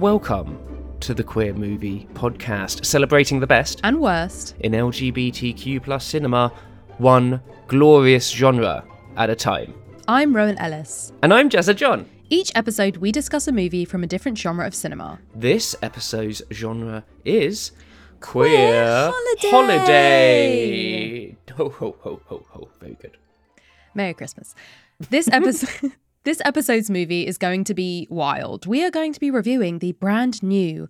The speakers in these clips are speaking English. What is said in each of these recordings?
Welcome to the Queer Movie Podcast, celebrating the best And worst. in LGBTQ plus cinema, one glorious genre at a time. I'm Rowan Ellis. And I'm Jazza John. Each episode, we discuss a movie from a different genre of cinema. This episode's genre is Queer queer holiday. holiday. Ho ho ho ho ho. Very good. Merry Christmas. This episode. This episode's movie is going to be wild. We are going to be reviewing the brand new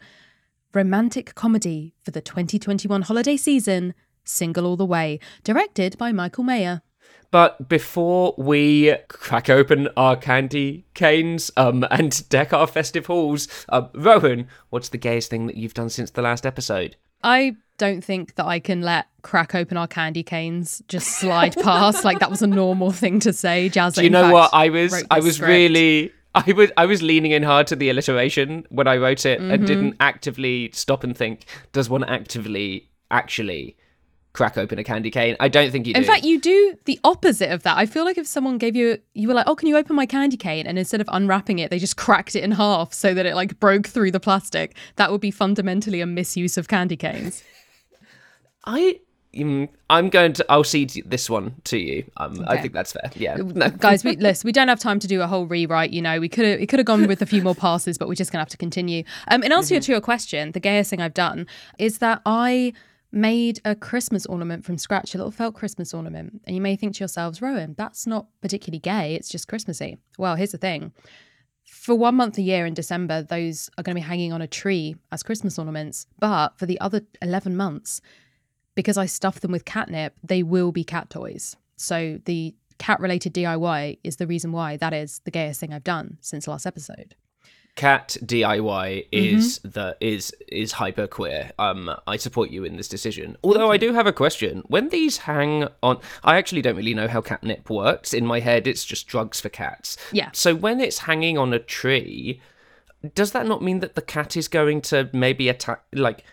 romantic comedy for the 2021 holiday season, Single All the Way, directed by Michael Mayer. But before we crack open our candy canes um, and deck our festive halls, uh, Rowan, what's the gayest thing that you've done since the last episode? I don't think that I can let crack open our candy canes just slide past like that was a normal thing to say. Jazz. Do you know what I was? I was really. I was I was leaning in hard to the alliteration when I wrote it Mm-hmm. and didn't actively stop and think. Does one actively actually crack open a candy cane? I don't think you do. In fact, you do the opposite of that. I feel like if someone gave you, you were like, "Oh, can you open my candy cane?" and instead of unwrapping it, they just cracked it in half so that it like broke through the plastic. That would be fundamentally a misuse of candy canes. I. mm, I'm going to. I'll cede this one to you. Um, I think that's fair. Yeah. No. Guys, we listen. We don't have time to do a whole rewrite. You know, we could have. It could have gone with a few more passes, but we're just gonna have to continue. Um, in answer to your question, the gayest thing I've done is that I made a Christmas ornament from scratch, a little felt Christmas ornament. And you may think to yourselves, Rowan, that's not particularly gay. It's just Christmassy. Well, here's the thing. For one month a year in December, those are going to be hanging on a tree as Christmas ornaments. But for the other 11 months, because I stuff them with catnip, they will be cat toys. So the cat related DIY is the reason why that is the gayest thing I've done since last episode. Cat DIY is Mm-hmm. the is is hyper queer. Um, I support you in this decision. Although I do have a question. When these hang on, I actually don't really know how catnip works. In my head, it's just drugs for cats. Yeah. So when it's hanging on a tree, does that not mean that the cat is going to maybe attack? Like,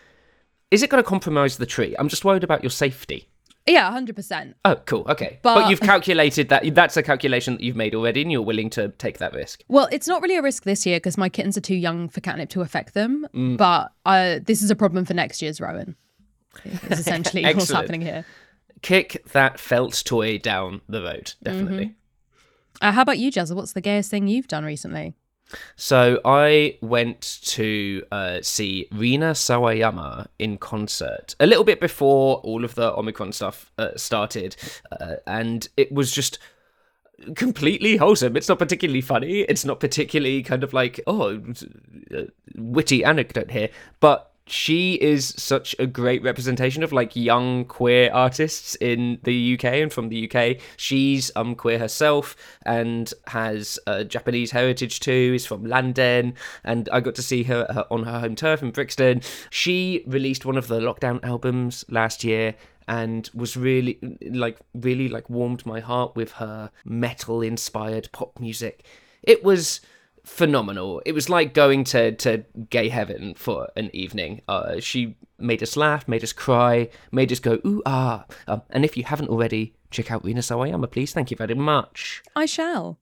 is it going to compromise the tree? I'm just worried about your safety. Yeah, 100%. Oh, cool. Okay, but, But- you've calculated that. That's a calculation that you've made already, and you're willing to take that risk. Well, it's not really a risk this year because my kittens are too young for catnip to affect them. Mm. But uh, this is a problem for next year's Rowan. It's essentially what's happening here. Kick that felt toy down the road. Definitely. Uh, how about you, Jazza? What's the gayest thing you've done recently? So I went to uh, see Rina Sawayama in concert a little bit before all of the Omicron stuff uh, started, uh, and it was just completely wholesome. It's not particularly funny. It's not particularly kind of like oh, uh, witty anecdote here, but. She is such a great representation of like young queer artists in the UK and from the UK. She's um queer herself and has uh, Japanese heritage too. Is from London, and I got to see her, her on her home turf in Brixton. She released one of the lockdown albums last year and was really like really like warmed my heart with her metal inspired pop music. It was phenomenal. It was like going to to gay heaven for an evening. Uh, she made us laugh, made us cry, made us go ooh ah. Um, and if you haven't already, check out Rina Sawayama, please. Thank you very much. I shall.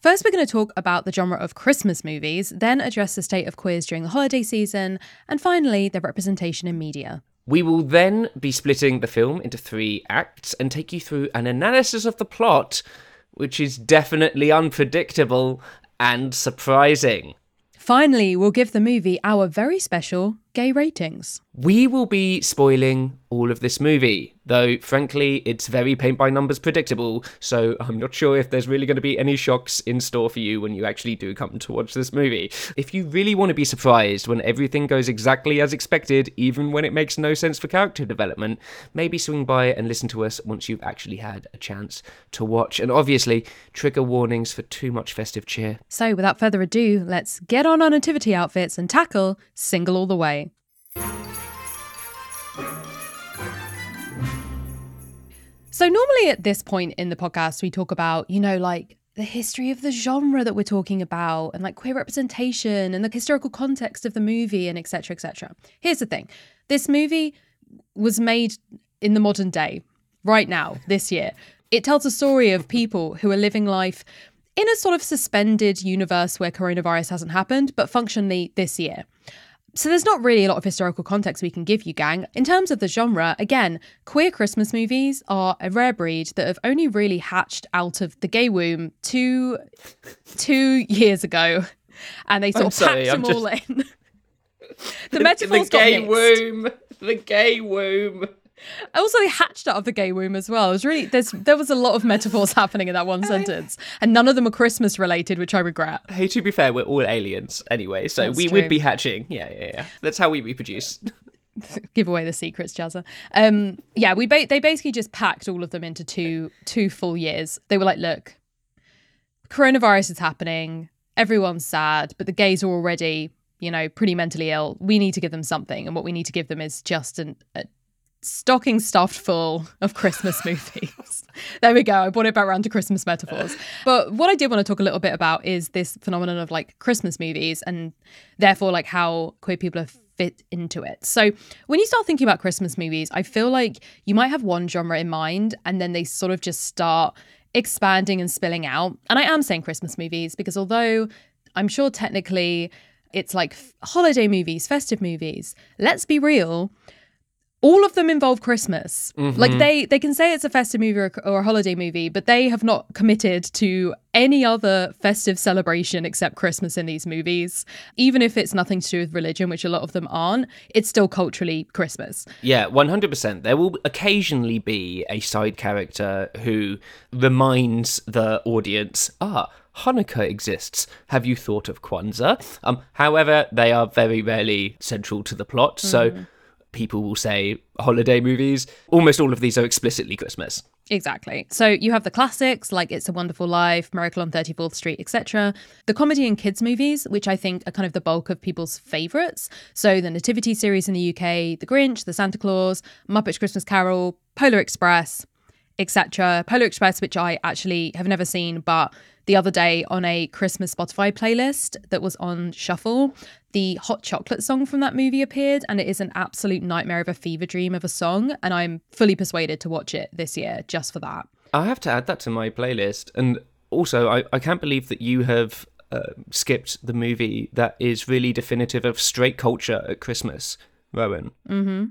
First, we're going to talk about the genre of Christmas movies, then address the state of queers during the holiday season, and finally, their representation in media. We will then be splitting the film into three acts and take you through an analysis of the plot, which is definitely unpredictable and surprising. Finally, we'll give the movie our very special gay ratings. We will be spoiling all of this movie, though frankly, it's very paint by numbers predictable, so I'm not sure if there's really going to be any shocks in store for you when you actually do come to watch this movie. If you really want to be surprised when everything goes exactly as expected, even when it makes no sense for character development, maybe swing by and listen to us once you've actually had a chance to watch. And obviously, trigger warnings for too much festive cheer. So, without further ado, let's get on our nativity outfits and tackle Single All the Way. So, normally at this point in the podcast, we talk about, you know, like the history of the genre that we're talking about and like queer representation and the historical context of the movie and etc. etc. Here's the thing this movie was made in the modern day, right now, this year. it tells a story of people who are living life in a sort of suspended universe where coronavirus hasn't happened, but functionally this year. So there's not really a lot of historical context we can give you, gang. In terms of the genre, again, queer Christmas movies are a rare breed that have only really hatched out of the gay womb two two years ago, and they sort I'm of sorry, packed I'm them all in. the metaphors the gay womb. The gay womb. Also, they hatched out of the gay womb as well. It was really there's there was a lot of metaphors happening in that one sentence, and none of them are Christmas related, which I regret. Hey, to be fair, we're all aliens anyway, so That's we true. would be hatching. Yeah, yeah, yeah. That's how we reproduce. give away the secrets, Jazza. Um, yeah, we ba- they basically just packed all of them into two two full years. They were like, look, coronavirus is happening, everyone's sad, but the gays are already, you know, pretty mentally ill. We need to give them something, and what we need to give them is just an, a stocking stuffed full of Christmas movies. there we go. I brought it back around to Christmas metaphors. But what I did want to talk a little bit about is this phenomenon of like Christmas movies and therefore like how queer people have fit into it. So when you start thinking about Christmas movies, I feel like you might have one genre in mind and then they sort of just start expanding and spilling out. And I am saying Christmas movies because although I'm sure technically it's like holiday movies, festive movies, let's be real, all of them involve Christmas. Like they they can say it's a festive movie or, or a holiday movie, but they have not committed to any other festive celebration except Christmas in these movies. Even if it's nothing to do with religion, which a lot of them aren't, it's still culturally Christmas. Yeah, 100%. There will occasionally be a side character who reminds the audience, ah, Hanukkah exists. Have you thought of Kwanzaa? Um, however, they are very rarely central to the plot, so people will say holiday movies. Almost all of these are explicitly Christmas. Exactly. So you have the classics like It's a Wonderful Life, Miracle on 34th Street, etc. The comedy and kids movies, which I think are kind of the bulk of people's favorites. So the Nativity series in the UK, The Grinch, The Santa Claus, Muppets Christmas Carol, Polar Express, etc. Polar Express, which I actually have never seen, but the other day on a Christmas Spotify playlist that was on Shuffle, the hot chocolate song from that movie appeared, and it is an absolute nightmare of a fever dream of a song. And I'm fully persuaded to watch it this year just for that. I have to add that to my playlist. And also, I, I can't believe that you have uh, skipped the movie that is really definitive of straight culture at Christmas, Rowan. Mm-hmm.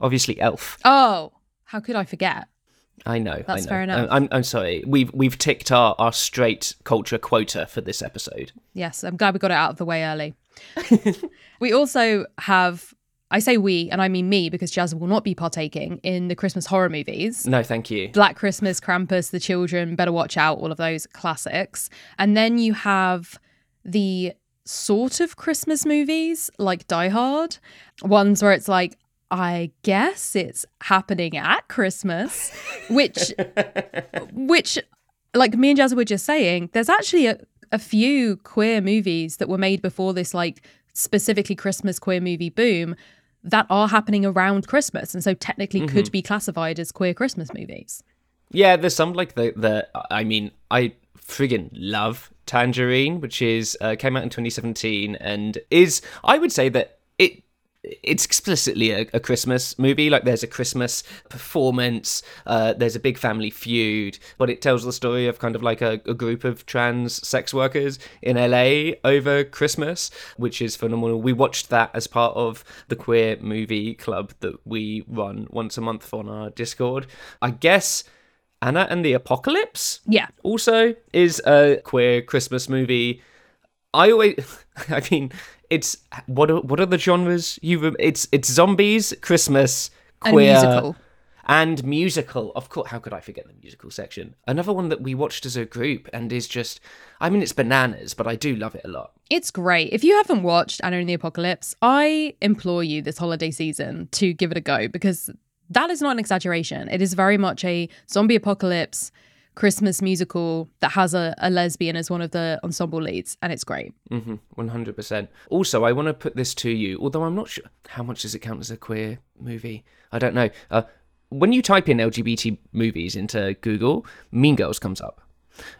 Obviously, Elf. Oh, how could I forget? I know. That's I know. fair enough. I'm, I'm sorry. We've we've ticked our, our straight culture quota for this episode. Yes, I'm glad we got it out of the way early. we also have, I say we, and I mean me, because Jazz will not be partaking in the Christmas horror movies. No, thank you. Black Christmas, Krampus, The Children, Better Watch Out, all of those classics. And then you have the sort of Christmas movies like Die Hard, ones where it's like, I guess it's happening at Christmas, which, which, like me and Jazz were just saying, there's actually a, a few queer movies that were made before this, like specifically Christmas queer movie boom, that are happening around Christmas, and so technically could be classified as queer Christmas movies. Yeah, there's some like the the. I mean, I friggin' love Tangerine, which is uh, came out in 2017 and is I would say that it it's explicitly a, a Christmas movie. Like there's a Christmas performance, uh, there's a big family feud, but it tells the story of kind of like a, a group of trans sex workers in LA over Christmas, which is phenomenal. We watched that as part of the queer movie club that we run once a month on our Discord. I guess Anna and the Apocalypse Yeah. also is a queer Christmas movie. I always, I mean, it's what are what are the genres you? It's it's zombies, Christmas, And queer, musical. and musical. Of course, how could I forget the musical section? Another one that we watched as a group and is just, I mean, it's bananas, but I do love it a lot. It's great. If you haven't watched Anna and the Apocalypse, I implore you this holiday season to give it a go because that is not an exaggeration. It is very much a zombie apocalypse Christmas musical that has a, a lesbian as one of the ensemble leads, and it's great. hmm 100%. Also, I want to put this to you, although I'm not sure how much does it count as a queer movie? I don't know. Uh, when you type in LGBT movies into Google, Mean Girls comes up.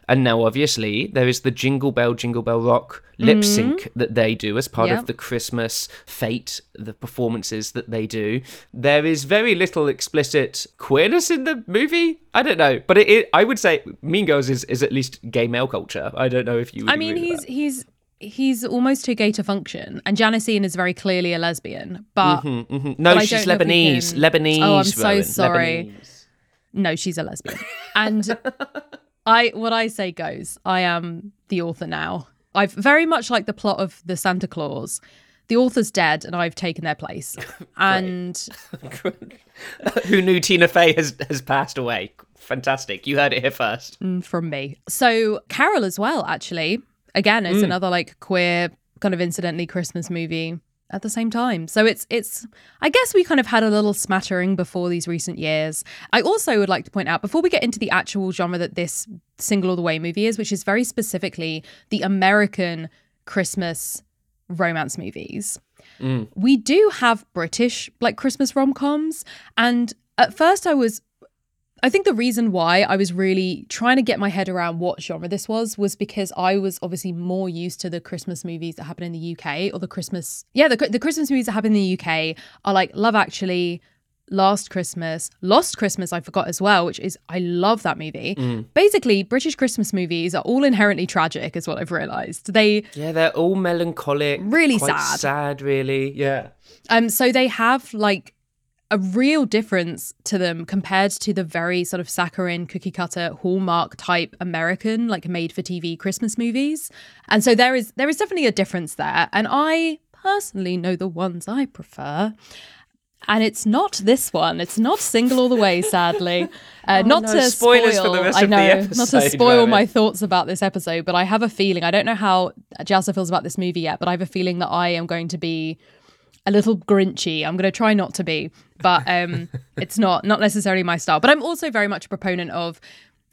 And now, obviously, there is the Jingle Bell, Jingle Bell Rock lip sync that they do as part Yep. of the Christmas fate, the performances that they do. There is very little explicit queerness in the movie. I don't know, but it, it, I would say Mean Girls is, is at least gay male culture. I don't know if you. Would I mean, he's he's he's almost too gay to function, and Janis Ian is very clearly a lesbian. But that. Mhm. No, but she's don't know if we Lebanese. can- Lebanese. Oh, I'm so Rowan, sorry. Lebanese. no, she's a lesbian. And I what I say goes. I am the author now. I've very much like the plot of the Santa Claus. The author's dead, and I've taken their place. And Who knew Tina Fey has has passed away? Fantastic. You heard it here first. mm, from me. So Carol as well, actually. Again, it's another like queer kind of incidentally Christmas movie at the same time. So it's it's I guess we kind of had a little smattering before these recent years. I also would like to point out before we get into the actual genre that this single all the way movie is, which is very specifically the American Christmas romance movies. Mm. We do have British like Christmas rom-coms and at first I was I think the reason why I was really trying to get my head around what genre this was was because I was obviously more used to the Christmas movies that happen in the UK or the Christmas yeah the the Christmas movies that happen in the UK are like Love Actually, Last Christmas, Lost Christmas I forgot as well, which is I love that movie. Basically, British Christmas movies are all inherently tragic, is what I've realized. They Yeah, they're all melancholic. Really sad. Sad, really. Yeah. Um, so they have like a real difference to them compared to the very sort of saccharine, cookie cutter, hallmark type American, like made for TV Christmas movies. And so there is there is definitely a difference there. And I personally know the ones I prefer. And it's not this one. It's not single all the way, sadly. Uh, not no, to spoilers for spoil. the rest I of the know, not to spoil Rowan. my thoughts about this episode, but I have a feeling. I don't know how Jazza feels about this movie yet, but I have a feeling that I am going to be a little grinchy. I'm going to try not to be, but um, it's not not necessarily my style. But I'm also very much a proponent of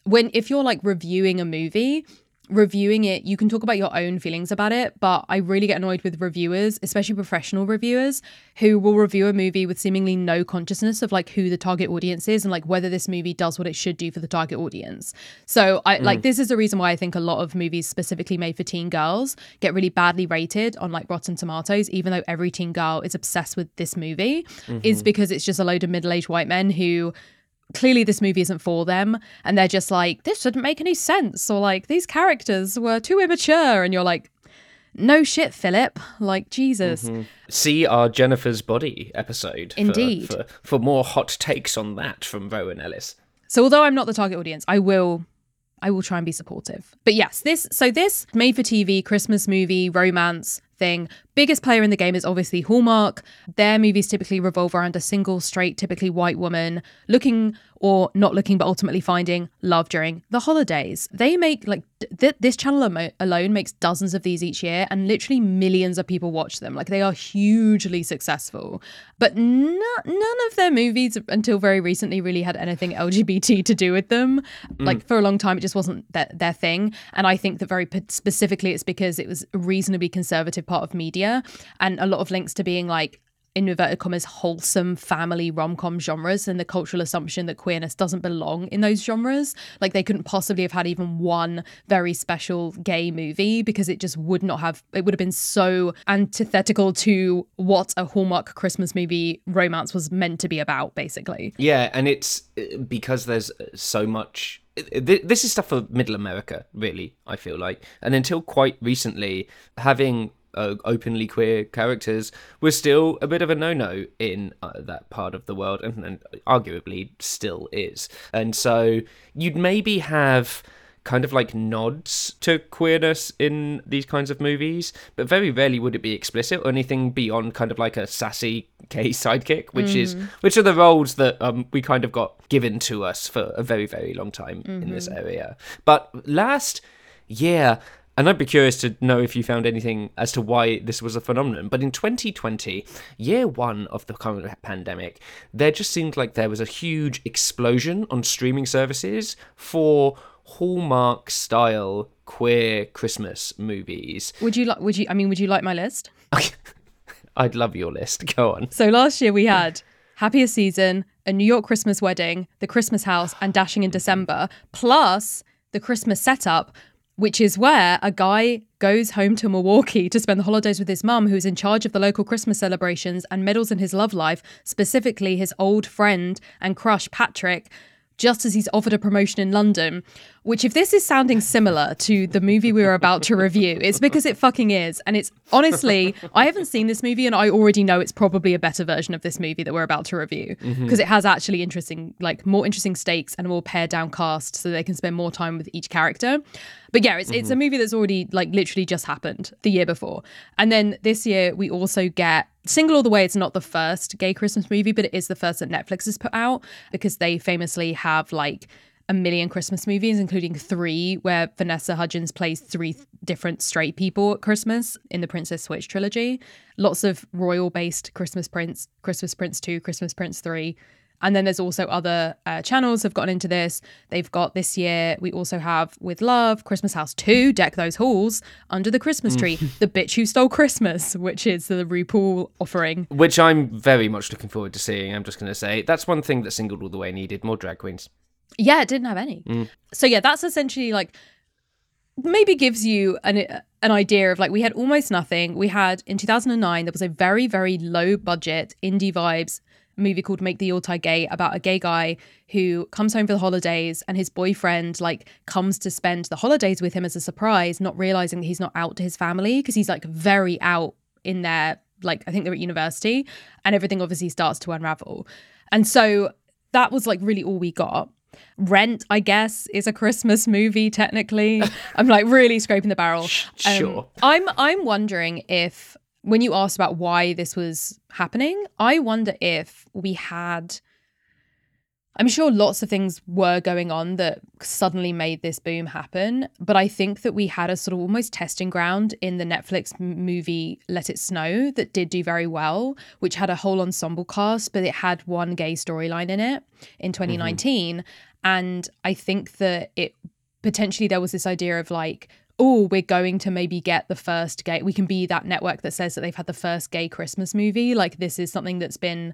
when if you're like reviewing a movie, reviewing it, you can talk about your own feelings about it. But I really get annoyed with reviewers, especially professional reviewers, who will review a movie with seemingly no consciousness of like who the target audience is and like whether this movie does what it should do for the target audience. So I hmm. like this is the reason why I think a lot of movies specifically made for teen girls get really badly rated on like Rotten Tomatoes, even though every teen girl is obsessed with this movie, is mm-hmm. because it's just a load of middle-aged white men who clearly this movie isn't for them and they're just like this shouldn't make any sense or like these characters were too immature and you're like no shit philip like jesus mm-hmm. See our Jennifer's Body episode. for- Indeed. For, for, more hot takes on that from Rowan Ellis. so although i'm not the target audience i will i will try and be supportive but yes this so this made for tv christmas movie romance thing. Biggest player in the game is obviously hallmark. Their movies typically revolve around a single straight typically white woman looking or not looking but ultimately finding love during the holidays. They make like th- this channel amo- alone makes dozens of these each year and literally millions of people watch them. Like they are hugely successful. But n- none of their movies until very recently really had anything lgbt to do with them. Mm. Like for a long time it just wasn't their, their thing. And i think that very p- specifically it's because it was a reasonably conservative part of media and a lot of links to being like in inverted commas wholesome family rom-com genres and the cultural assumption that queerness doesn't belong in those genres like they couldn't possibly have had even one very special gay movie because it just would not have it would have been so antithetical to what a hallmark christmas movie romance was meant to be about basically Yeah, and it's uh, because there's uh, so much. This is stuff for Middle America, really. I feel like, and until quite recently, having uh, openly queer characters was still a bit of a no-no in uh, that part of the world, and, and arguably still is. And so you'd maybe have kind of like nods to queerness in these kinds of movies, but very rarely would it be explicit or anything beyond kind of like a sassy gay sidekick, which is which are the roles that um, we kind of got given to us for a very very long time in this area. But last year. And I'd be curious to know if you found anything as to why this was a phenomenon. But in 2020, year one of the current pandemic, there just seemed like there was a huge explosion on streaming services for Hallmark style queer Christmas movies. would you like would you i mean would you like my list I'd love your list. Go on. So last year we had Happiest Season, A New York Christmas Wedding, The Christmas House, and Dashing in December, plus the Christmas setup, which is where a guy goes home to Milwaukee to spend the holidays with his mum, who's in charge of the local Christmas celebrations and meddles in his love life, specifically his old friend and crush, Patrick just as he's offered a promotion in London. Which, if this is sounding similar to the movie we were about to review, it's because it fucking is. And it's honestly, I haven't seen this movie and I already know it's probably a better version of this movie that we're about to review because mm-hmm. it has actually interesting, like more interesting stakes and a more pared down cast so they can spend more time with each character. But yeah, it's, mm-hmm. it's a mm-hmm. movie that's already like literally just happened the year before. And then this year, we also get Single All the Way, it's not the first gay Christmas movie, but it is the first that Netflix has put out because they famously have like a million Christmas movies, including three where Vanessa Hudgens plays three different straight people at Christmas in the Princess Switch trilogy. Lots of royal based Christmas Prince, Christmas Prince 2, Christmas Prince 3. And then there's also other uh, channels have gotten into this. They've got this year, we also have With Love, Christmas House 2, Deck Those Halls, Under the Christmas Tree, mm. The Bitch Who Stole Christmas, which is the RuPaul offering. Which I'm very much looking forward to seeing. I'm just going to say that's one thing that Singled All the Way needed more drag queens. Yeah, it didn't have any. Mm. So yeah, that's essentially like maybe gives you an an idea of like we had almost nothing. We had in 2009 there was a very very low budget indie vibes movie called Make the Yuletide Gay about a gay guy who comes home for the holidays and his boyfriend like comes to spend the holidays with him as a surprise, not realizing that he's not out to his family because he's like very out in their like I think they're at university and everything obviously starts to unravel. And so that was like really all we got. Rent, I guess, is a Christmas movie technically. I'm like really scraping the barrel. Um, sure. I'm I'm wondering if when you asked about why this was happening, I wonder if we had. I'm sure lots of things were going on that suddenly made this boom happen, but I think that we had a sort of almost testing ground in the Netflix movie Let It Snow that did do very well, which had a whole ensemble cast, but it had one gay storyline in it in 2019. Mm-hmm. And I think that it potentially there was this idea of like oh, we're going to maybe get the first gay, we can be that network that says that they've had the first gay Christmas movie. Like, this is something that's been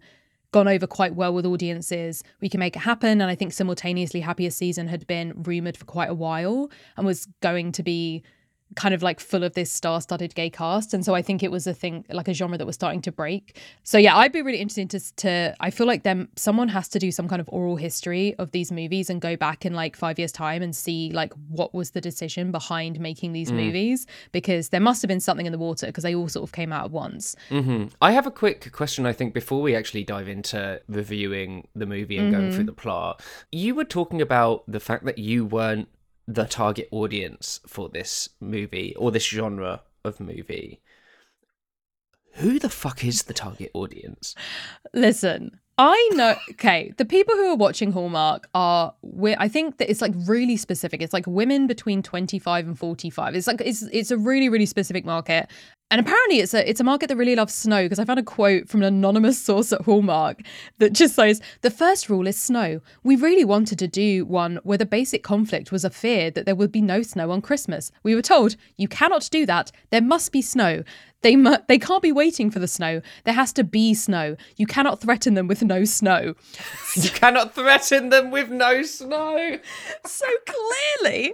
gone over quite well with audiences. We can make it happen. And I think simultaneously, Happiest Season had been rumored for quite a while and was going to be kind of like full of this star-studded gay cast and so i think it was a thing like a genre that was starting to break so yeah i'd be really interested to, to i feel like them someone has to do some kind of oral history of these movies and go back in like five years time and see like what was the decision behind making these mm. movies because there must have been something in the water because they all sort of came out at once mm-hmm. i have a quick question i think before we actually dive into reviewing the movie and mm-hmm. going through mm-hmm. the plot you were talking about the fact that you weren't the target audience for this movie or this genre of movie. Who the fuck is the target audience? Listen, I know. Okay, the people who are watching Hallmark are. I think that it's like really specific. It's like women between twenty five and forty five. It's like it's it's a really really specific market, and apparently, it's a it's a market that really loves snow because I found a quote from an anonymous source at Hallmark that just says the first rule is snow. We really wanted to do one where the basic conflict was a fear that there would be no snow on Christmas. We were told you cannot do that. There must be snow. They mu- they can't be waiting for the snow. There has to be snow. You cannot threaten them with no snow. you cannot threaten them with no snow. so clearly,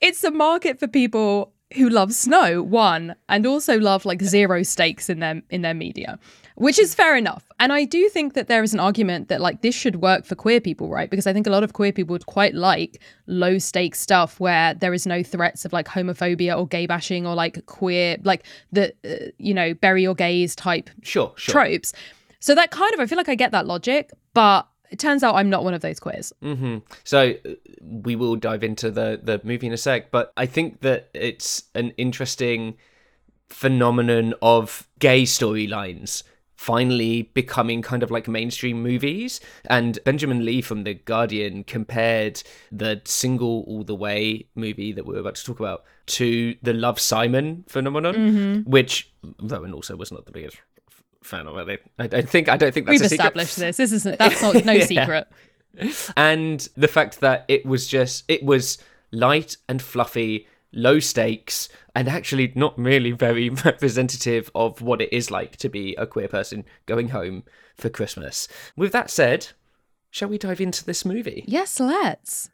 it's a market for people who love snow one and also love like zero stakes in their in their media which is fair enough. And i do think that there is an argument that like this should work for queer people right? Because i think a lot of queer people would quite like low stakes stuff where there is no threats of like homophobia or gay bashing or like queer like the uh, you know bury your gays type sure, sure. tropes. So that kind of i feel like i get that logic but it turns out I'm not one of those queers. Mm-hmm. So uh, we will dive into the the movie in a sec, but I think that it's an interesting phenomenon of gay storylines finally becoming kind of like mainstream movies. And Benjamin Lee from The Guardian compared the Single All the Way movie that we are about to talk about to the Love Simon phenomenon, mm-hmm. which Rowan also was not the biggest fan of it. I don't think I don't think that's we've established this. This isn't that's not no yeah. secret. And the fact that it was just it was light and fluffy, low stakes, and actually not really very representative of what it is like to be a queer person going home for Christmas. With that said, shall we dive into this movie? Yes, let's.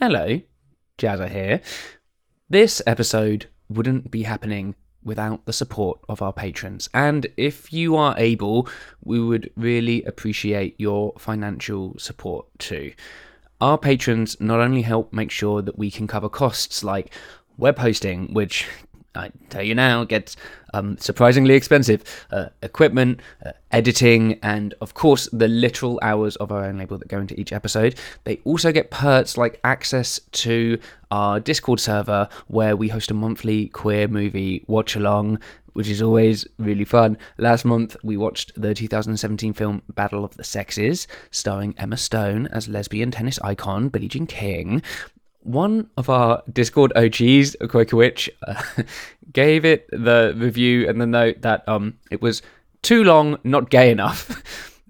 Hello, Jazza here. This episode wouldn't be happening without the support of our patrons. And if you are able, we would really appreciate your financial support too. Our patrons not only help make sure that we can cover costs like web hosting, which I tell you now gets um, surprisingly expensive, uh, equipment, uh, editing, and of course the literal hours of our own label that go into each episode. They also get perks like access to our Discord server where we host a monthly queer movie watch along. Which is always really fun. Last month, we watched the 2017 film Battle of the Sexes, starring Emma Stone as lesbian tennis icon Billie Jean King one of our Discord OGs, Quaker Witch, uh, gave it the review and the note that um it was too long, not gay enough.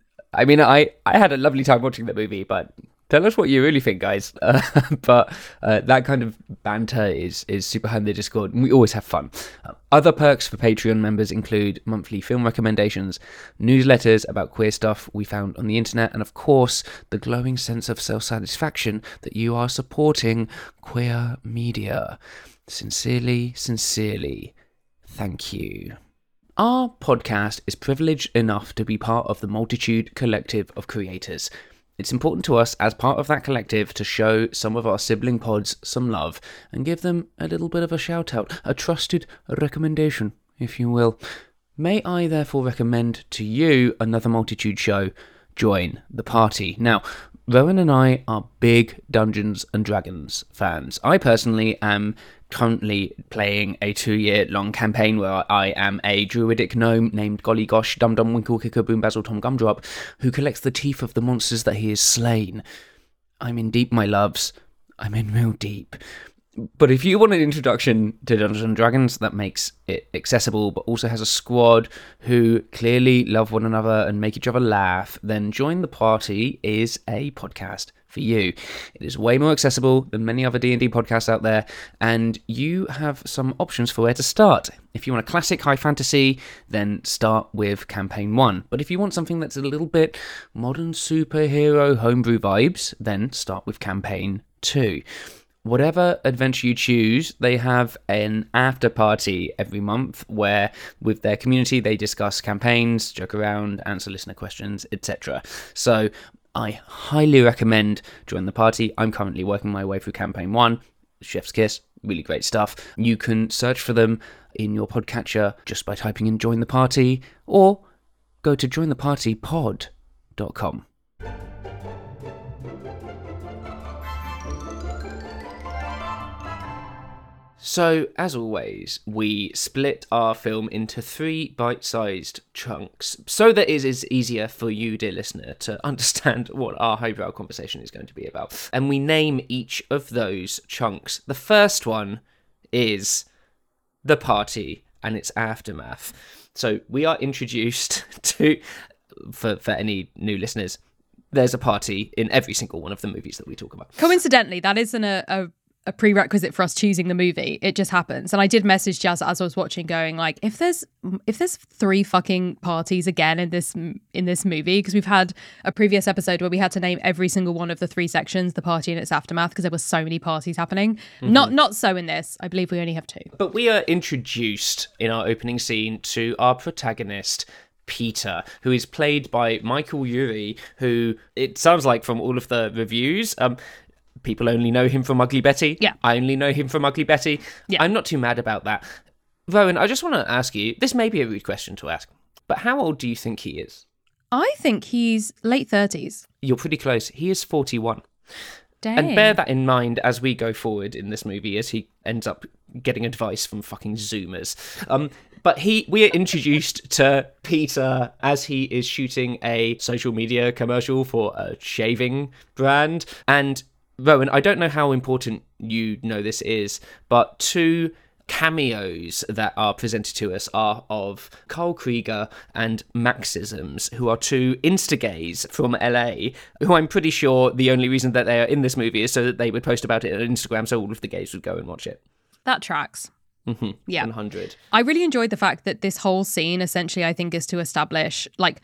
I mean, I I had a lovely time watching the movie, but tell us what you really think, guys. Uh, but uh, that kind of banter is is super the Discord, and we always have fun. Uh, other perks for Patreon members include monthly film recommendations, newsletters about queer stuff we found on the internet, and of course, the glowing sense of self satisfaction that you are supporting queer media. Sincerely, sincerely, thank you. Our podcast is privileged enough to be part of the multitude collective of creators. It's important to us as part of that collective to show some of our sibling pods some love and give them a little bit of a shout out, a trusted recommendation, if you will. May I therefore recommend to you another multitude show, Join the Party. Now, Rowan and I are big Dungeons and Dragons fans. I personally am currently playing a two year long campaign where I am a druidic gnome named Golly Gosh Dum Dum Winkle Kicker Boom Basil Tom Gumdrop who collects the teeth of the monsters that he has slain. I'm in deep, my loves. I'm in real deep. But if you want an introduction to Dungeons and Dragons that makes it accessible, but also has a squad who clearly love one another and make each other laugh, then Join the Party is a podcast for you. It is way more accessible than many other D&D podcasts out there, and you have some options for where to start. If you want a classic high fantasy, then start with campaign 1. But if you want something that's a little bit modern superhero homebrew vibes, then start with campaign 2 whatever adventure you choose, they have an after party every month where, with their community, they discuss campaigns, joke around, answer listener questions, etc. So, I highly recommend join the party. I'm currently working my way through campaign one. Chef's Kiss, really great stuff. You can search for them in your podcatcher just by typing in join the party or go to jointhepartypod.com. So, as always, we split our film into three bite sized chunks so that it is easier for you, dear listener, to understand what our highbrow conversation is going to be about. And we name each of those chunks. The first one is the party and its aftermath. So, we are introduced to, for, for any new listeners, there's a party in every single one of the movies that we talk about. Coincidentally, that isn't a, a a prerequisite for us choosing the movie. It just happens. And I did message Jazz as I was watching, going like, if there's if there's three fucking parties again in this in this movie, because we've had a previous episode where we had to name every single one of the three sections, the party and its aftermath, because there were so many parties happening. Mm-hmm. Not not so in this. I believe we only have two. But we are introduced in our opening scene to our protagonist. Peter, who is played by Michael Urie, who it sounds like from all of the reviews, um, people only know him from Ugly Betty. Yeah. I only know him from Ugly Betty. Yeah. I'm not too mad about that. Rowan, I just want to ask you this may be a rude question to ask, but how old do you think he is? I think he's late 30s. You're pretty close. He is 41. Dang. And bear that in mind as we go forward in this movie, as he ends up getting advice from fucking Zoomers. Um, but he, we are introduced to Peter as he is shooting a social media commercial for a shaving brand, and Rowan, I don't know how important you know this is, but two cameos that are presented to us are of Carl Krieger and Maxisms, who are two insta-gays from LA, who I'm pretty sure the only reason that they are in this movie is so that they would post about it on Instagram so all of the gays would go and watch it. That tracks. Mm-hmm. Yeah. 100. I really enjoyed the fact that this whole scene essentially, I think, is to establish like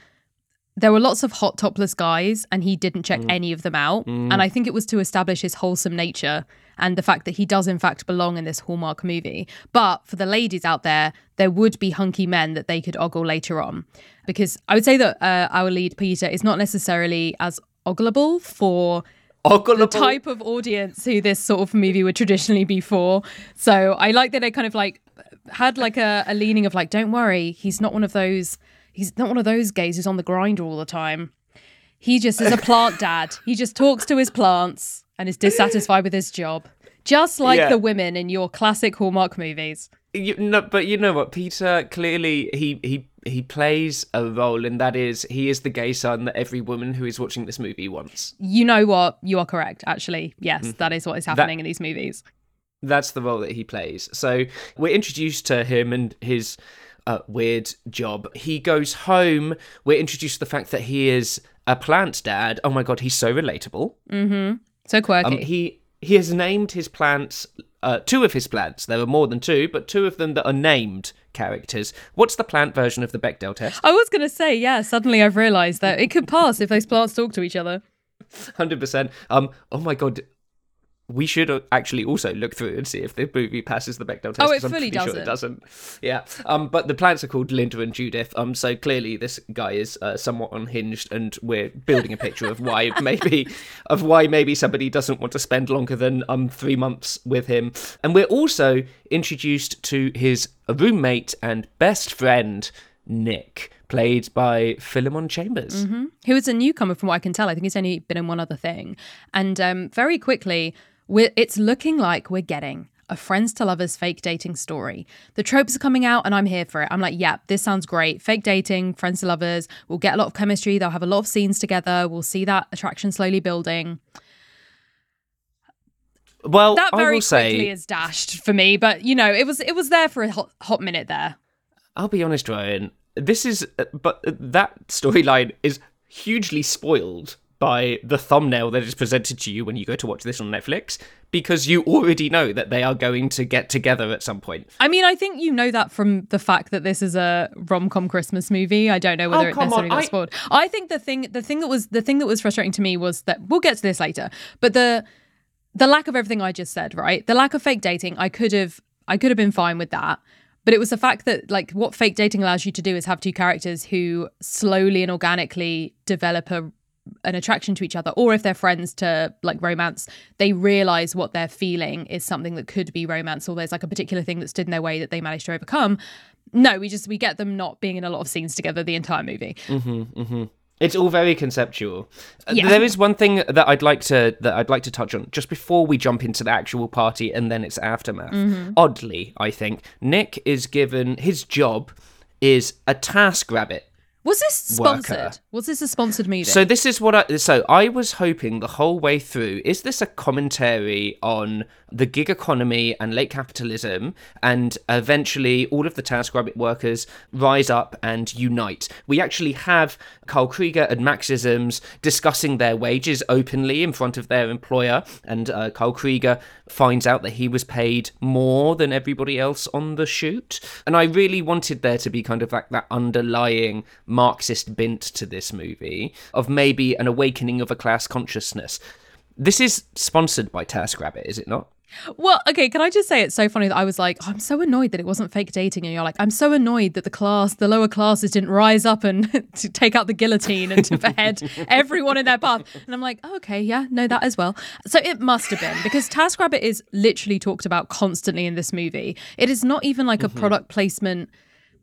there were lots of hot topless guys and he didn't check any of them out. Mm. And I think it was to establish his wholesome nature and the fact that he does in fact belong in this Hallmark movie. But for the ladies out there, there would be hunky men that they could ogle later on. Because I would say that uh, our lead Peter is not necessarily as ogleable for the type of audience who this sort of movie would traditionally be for. So I like that they kind of like had like a, a leaning of like, don't worry, he's not one of those. He's not one of those gays who's on the Grindr all the time. He just is a plant dad. He just talks to his plants and is dissatisfied with his job, just like Yeah. the women in your classic Hallmark movies. You, no, but you know what? Peter clearly he he he plays a role, and that is he is the gay son that every woman who is watching this movie wants. You know what? You are correct. Actually, yes, mm-hmm. that is what is happening in these movies. That's the role that he plays. So we're introduced to him and his uh, weird job. He goes home. We're introduced to the fact that he is a plant dad. Oh my god, he's so relatable. So quirky. Um, he he has named his plants. Uh, two of his plants. There are more than two, but two of them that are named characters. What's the plant version of the Bechdel test? I was going to say, yeah, suddenly I've realised that it could pass if those plants talk to each other. Hundred percent. Um. Oh my god. We should actually also look through and see if the movie passes the Bechdel test. Oh, it fully pretty Sure it doesn't. doesn't. Yeah. Um. But the plants are called Linda and Judith. Um. So clearly this guy is uh, somewhat unhinged, and we're building a picture of why maybe of why maybe somebody doesn't want to spend longer than um three months with him. And we're also introduced to his roommate and best friend Nick, played by Philemon Chambers. Who is a newcomer from what I can tell. I think he's only been in one other thing. And um, very quickly, we're, it's looking like we're getting a friends to lovers fake dating story. The tropes are coming out and I'm here for it. I'm like, yeah, this sounds great. Fake dating, friends to lovers. We'll get a lot of chemistry. They'll have a lot of scenes together. We'll see that attraction slowly building. Well, That I very will say, quickly is dashed for me, but you know, it was it was there for a hot, hot minute there. I'll be honest, Ryan. This is, uh, but uh, that storyline is hugely spoiled by the thumbnail that is presented to you when you go to watch this on Netflix, because you already know that they are going to get together at some point. I mean, I think you know that from the fact that this is a rom-com Christmas movie. I don't know whether Oh, it necessarily on, I- spoiled. I think the thing, the thing that was the thing that was frustrating to me was that we'll get to this later, but the the lack of everything I just said, right? The lack of fake dating, I could have, I could have been fine with that. But it was the fact that, like, what fake dating allows you to do is have two characters who slowly and organically develop a an attraction to each other or if they're friends to like romance they realize what they're feeling is something that could be romance or there's like a particular thing that stood in their way that they managed to overcome no we just we get them not being in a lot of scenes together the entire movie It's all very conceptual. Uh, Yeah. There is one thing that I'd like to that I'd like to touch on just before we jump into the actual party and then its aftermath. Mm-hmm. Oddly, I think Nick is given his job is a TaskRabbit. Was this sponsored Worker. was this a sponsored meeting? So this is what I so I was hoping the whole way through is this a commentary on the gig economy and late capitalism and eventually all of the TaskRabbit workers rise up and unite. We actually have Carl Krieger and Maxisms discussing their wages openly in front of their employer and uh, Carl Krieger finds out that he was paid more than everybody else on the shoot and I really wanted there to be kind of like that underlying Marxist bent to this movie of maybe an awakening of a class consciousness. This is sponsored by TaskRabbit, is it not? Well, okay, can I just say it's so funny that I was like, I'm so annoyed that it wasn't fake dating. And you're like, I'm so annoyed that the class, the lower classes didn't rise up and to take out the guillotine and to behead everyone in their path. And I'm like, oh, okay, yeah, no, that as well. So it must have been because TaskRabbit is literally talked about constantly in this movie. It is not even like a mm-hmm. product placement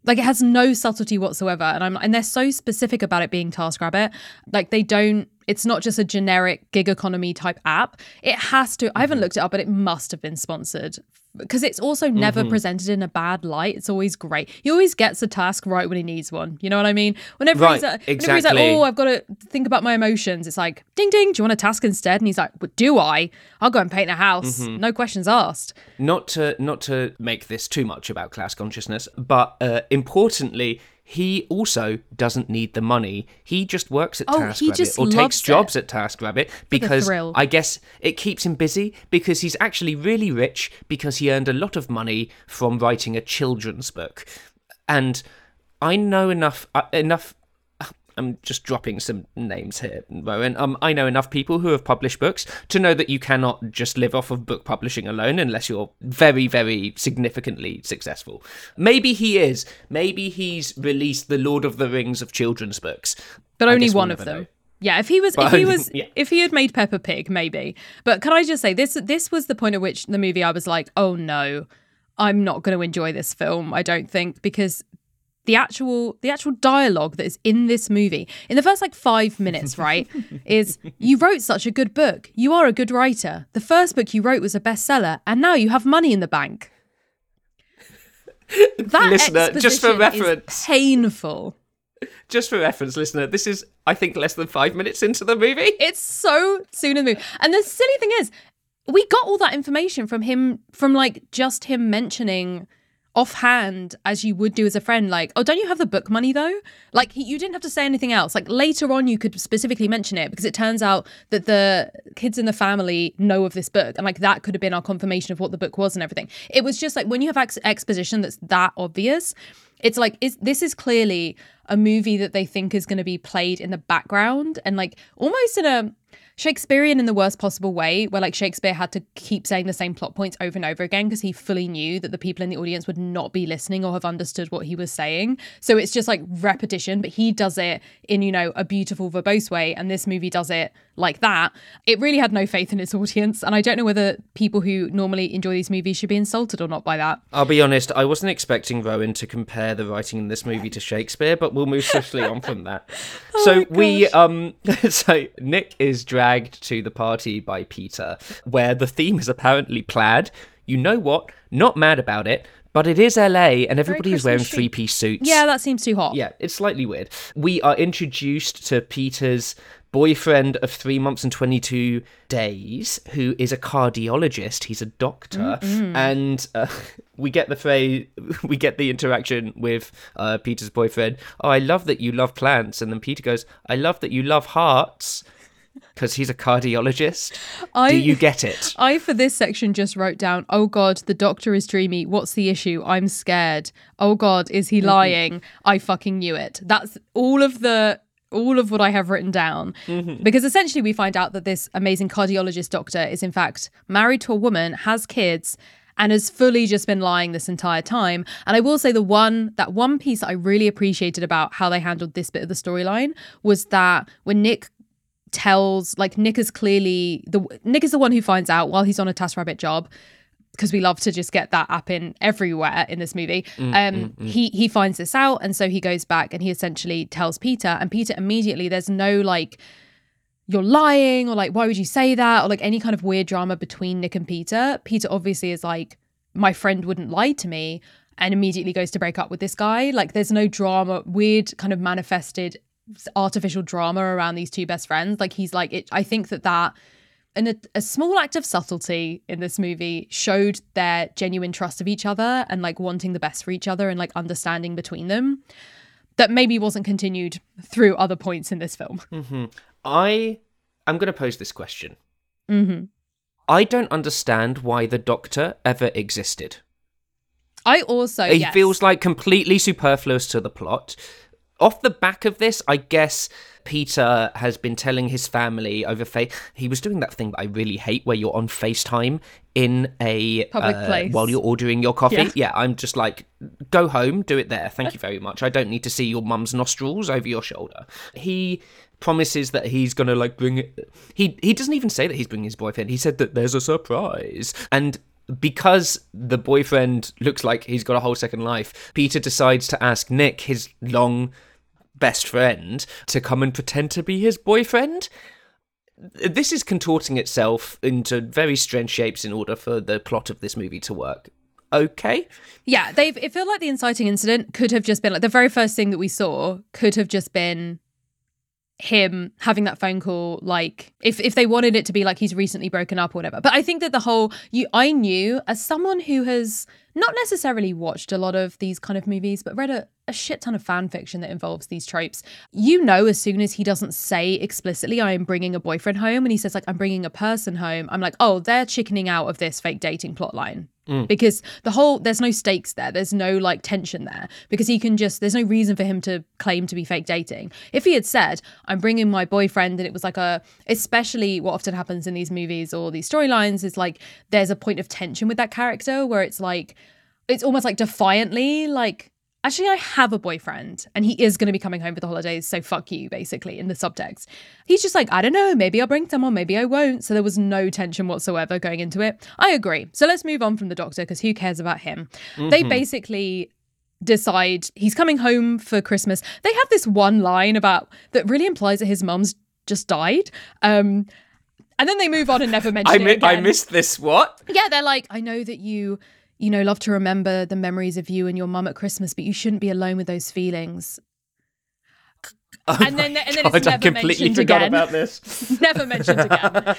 like it has no subtlety whatsoever and i'm and they're so specific about it being taskrabbit. Like they don't it's not just a generic gig economy type app. It has to i haven't Mm-hmm. looked it up but it must have been sponsored because it's also never Mm-hmm. presented in a bad light. It's always great. He always gets a task right when he needs one. You know what i mean? Whenever he's, Right, uh, whenever he's like oh i've got to think about my emotions it's like ding ding do you want a task instead? And he's like well, do i? I'll go and paint a house. Mm-hmm. no questions asked. Not to not to make this too much about class consciousness, but uh, importantly, he also doesn't need the money. He just works at Oh, TaskRabbit or takes jobs at TaskRabbit because. I guess it keeps him busy because he's actually really rich because he earned a lot of money from writing a children's book. And I know enough uh, enough I'm just dropping some names here, Rowan. Um, I know enough people who have published books to know that you cannot just live off of book publishing alone unless you're very, very significantly successful. Maybe he is. Maybe he's released the Lord of the Rings of children's books, but I only we'll one of them. know. Yeah, if he was, But if he was, yeah. if he had made Peppa Pig, maybe. But can I just say this? This was the point at which the movie I was like, oh no, I'm not going to enjoy this film. I don't think because the actual the actual dialogue that is in this movie in the first like five minutes, right, is you wrote such a good book. You are a good writer. The first book you wrote was a bestseller, and now you have money in the bank. That Listener, just for reference. painful. Just for reference, listener, this is, I think, less than five minutes into the movie. It's so soon in the movie. And the silly thing is, we got all that information from him, from like just him mentioning offhand as you would do as a friend like oh don't you have the book money though? Like he, you didn't have to say anything else. Like later on you could specifically mention it because it turns out that the kids in the family know of this book and like that could have been our confirmation of what the book was and everything. It was just like when you have ex- exposition that's that obvious it's like is this is clearly a movie that they think is going to be played in the background and like almost in a Shakespearean in the worst possible way, where like Shakespeare had to keep saying the same plot points over and over again because he fully knew that the people in the audience would not be listening or have understood what he was saying. So it's just like repetition, but he does it in, you know, a beautiful, verbose way. And this movie does it like that. It really had no faith in its audience. And I don't know whether people who normally enjoy these movies should be insulted or not by that. I'll be honest, I wasn't expecting Rowan to compare the writing in this movie to Shakespeare, but we'll move swiftly on from that. so we um so Nick is dragged to the party by Peter, where the theme is apparently plaid. You know what? Not mad about it, but it is LA and everybody is wearing three piece suits. Yeah, that seems too hot. Yeah, it's slightly weird. We are introduced to Peter's boyfriend of three months and 22 days, who is a cardiologist. He's a doctor. And uh, we get the phrase, we get the interaction with uh, Peter's boyfriend. Oh, I love that you love plants. And then Peter goes, I love that you love hearts. Because he's a cardiologist. I, Do you get it? I, for this section, just wrote down, oh God, the doctor is dreamy. What's the issue? I'm scared. Oh God, is he mm-hmm. lying? I fucking knew it. That's all of the. All of what I have written down. Mm-hmm. Because essentially, we find out that this amazing cardiologist doctor is, in fact, married to a woman, has kids, and has fully just been lying this entire time. And I will say the one that one piece that I really appreciated about how they handled this bit of the storyline was that when Nick tells like Nick is clearly the Nick is the one who finds out while he's on a TaskRabbit job because we love to just get that app in everywhere in this movie. Mm, mm, um, mm, he he finds this out, and so he goes back and he essentially tells Peter, and Peter immediately there's no like you're lying or like why would you say that or like any kind of weird drama between Nick and Peter. Peter obviously is like my friend wouldn't lie to me and immediately goes to break up with this guy. Like there's no drama, weird kind of manifested artificial drama around these two best friends. Like he's like it I think that that and a, a small act of subtlety in this movie showed their genuine trust of each other and like wanting the best for each other and like understanding between them that maybe wasn't continued through other points in this film. I am going to pose this question. hmm I don't understand why the doctor ever existed. I also He yes. feels like completely superfluous to the plot. Off the back of this, I guess Peter has been telling his family over face. He was doing that thing that I really hate, where you're on FaceTime in a Public uh, place. while you're ordering your coffee. Yeah. I'm just like, go home, do it there. Thank you very much. I don't need to see your mum's nostrils over your shoulder. He promises that he's gonna like bring it. He he doesn't even say that he's bringing his boyfriend. He said that there's a surprise and because the boyfriend looks like he's got a whole second life, Peter decides to ask Nick, his long best friend, to come and pretend to be his boyfriend. This is contorting itself into very strange shapes in order for the plot of this movie to work. Okay. Yeah, they've it felt like the inciting incident could have just been like the very first thing that we saw could have just been him having that phone call like if if they wanted it to be like he's recently broken up or whatever. But i think that the whole you i knew as someone who has not necessarily watched a lot of these kind of movies but read a, a shit ton of fan fiction that involves these tropes you know as soon as he doesn't say explicitly i am bringing a boyfriend home and he says like i'm bringing a person home i'm like oh they're chickening out of this fake dating plot line Mm. because the whole there's no stakes there. There's no like tension there. Because he can just there's no reason for him to claim to be fake dating. If he had said i'm bringing my boyfriend and it was like a especially what often happens in these movies or these storylines is like there's a point of tension with that character where it's like it's almost like defiantly like actually i have a boyfriend and he is going to be coming home for the holidays so fuck you basically in the subtext he's just like i don't know maybe i'll bring someone maybe i won't so there was no tension whatsoever going into it i agree so let's move on from the doctor because who cares about him they basically decide he's coming home for christmas they have this one line about that really implies that his mum's just died um and then they move on and never mention I, it Again. I missed this. What? Yeah, they're like, I know that you, you know, love to remember the memories of you and your mum at Christmas, but you shouldn't be alone with those feelings. Oh And then- and then it's God, I never completely mentioned forgot again. about this. Never mentioned again.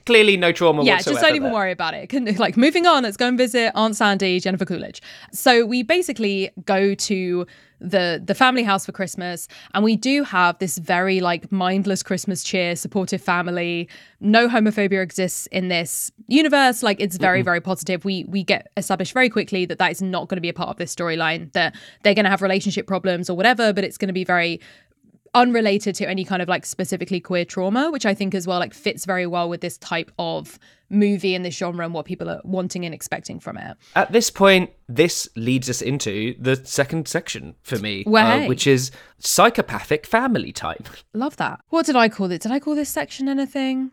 Clearly, no trauma yeah, just don't even there. worry about it. Like, moving on, let's go and visit Aunt Sandy, Jennifer Coolidge. So we basically go to the the family house for Christmas, and we do have this very like mindless Christmas cheer, supportive family. No homophobia exists in this universe. Like, it's very very positive. We we get established very quickly that that is not going to be a part of this storyline. That they're going to have relationship problems or whatever, but it's going to be very unrelated to any kind of like specifically queer trauma, which I think as well like fits very well with this type of movie and this genre and what people are wanting and expecting from it. At this point, this leads us into the second section for me, Well, uh, hey. which is psychopathic family type. Love that. What did I call it? Did I call this section anything?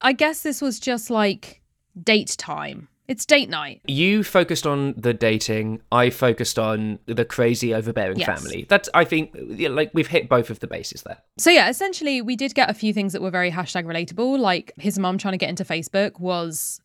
I guess this was just like date time. It's date night. You focused on the dating. I focused on the crazy, overbearing Yes. family. That's, I think, yeah, like we've hit both of the bases there. So yeah, essentially we did get a few things that were very hashtag relatable. Like his mom trying to get into Facebook was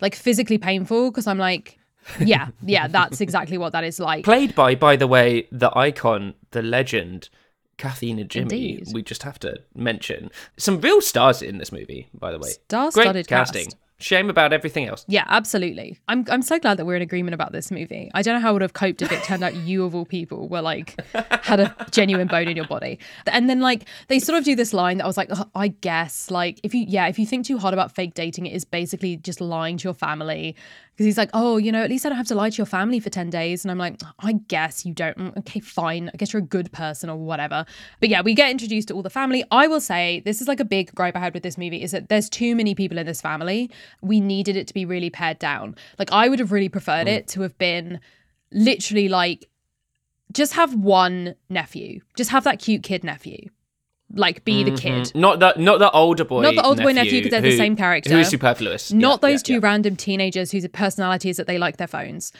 like physically painful because I'm like, yeah, yeah, that's exactly what that is like. Played by, by the way, the icon, the legend, Kathy Najimy. Indeed. We just have to mention some real stars in this movie. By the way, Star-studded great casting. cast. Shame about everything else. Yeah, absolutely. I'm I'm so glad that we're in agreement about this movie. I don't know how I would have coped if it turned out you of all people were like had a genuine bone in your body. And then like they sort of do this line that I was like, "Ugh, I guess like if you yeah, if you think too hard about fake dating, it is basically just lying to your family. Because he's like, oh, you know, at least I don't have to lie to your family for 10 days. And I'm like, I guess you don't. Mm, Okay, fine. I guess you're a good person or whatever. But yeah, we get introduced to all the family. I will say this is like a big gripe I had with this movie is that there's too many people in this family. We needed it to be really pared down. Like I would have really preferred it to have been literally like just have one nephew. Just have that cute kid nephew. Like be the mm-hmm. kid. Not the not the older boy. Not the older boy nephew because they're the same character. Who is superfluous. Not Yeah, those yeah, two yeah. random teenagers whose personality is that they like their phones.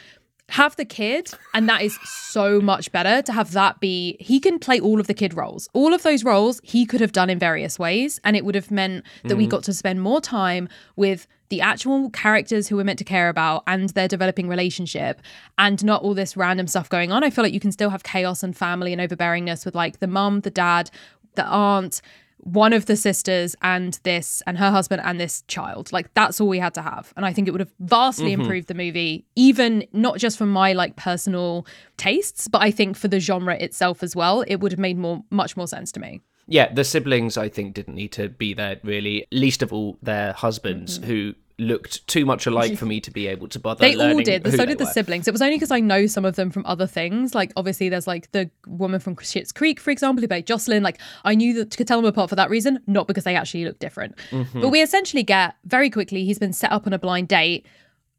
Have the kid, and that is so much better to have that be. He can play all of the kid roles. All of those roles he could have done in various ways, and it would have meant that we mm. got to spend more time with the actual characters who we're meant to care about and their developing relationship, and not all this random stuff going on. I feel like you can still have chaos and family and overbearingness with like the mum, the dad, the aunt, one of the sisters and this and her husband and this child. Like that's all we had to have. And i think it would have vastly mm-hmm. improved the movie even not just for my like personal tastes but i think for the genre itself as well. It would have made more much more sense to me. Yeah, the siblings I think didn't need to be there really. Least of all their husbands mm-hmm. who looked too much alike for me to be able to bother. They all did so did the were. siblings it was only because i know some of them from other things like obviously there's like the woman from Schitt's creek for example who played jocelyn like i knew that could tell them apart for that reason not because they actually look different Mm-hmm. but we essentially get very quickly he's been set up on a blind date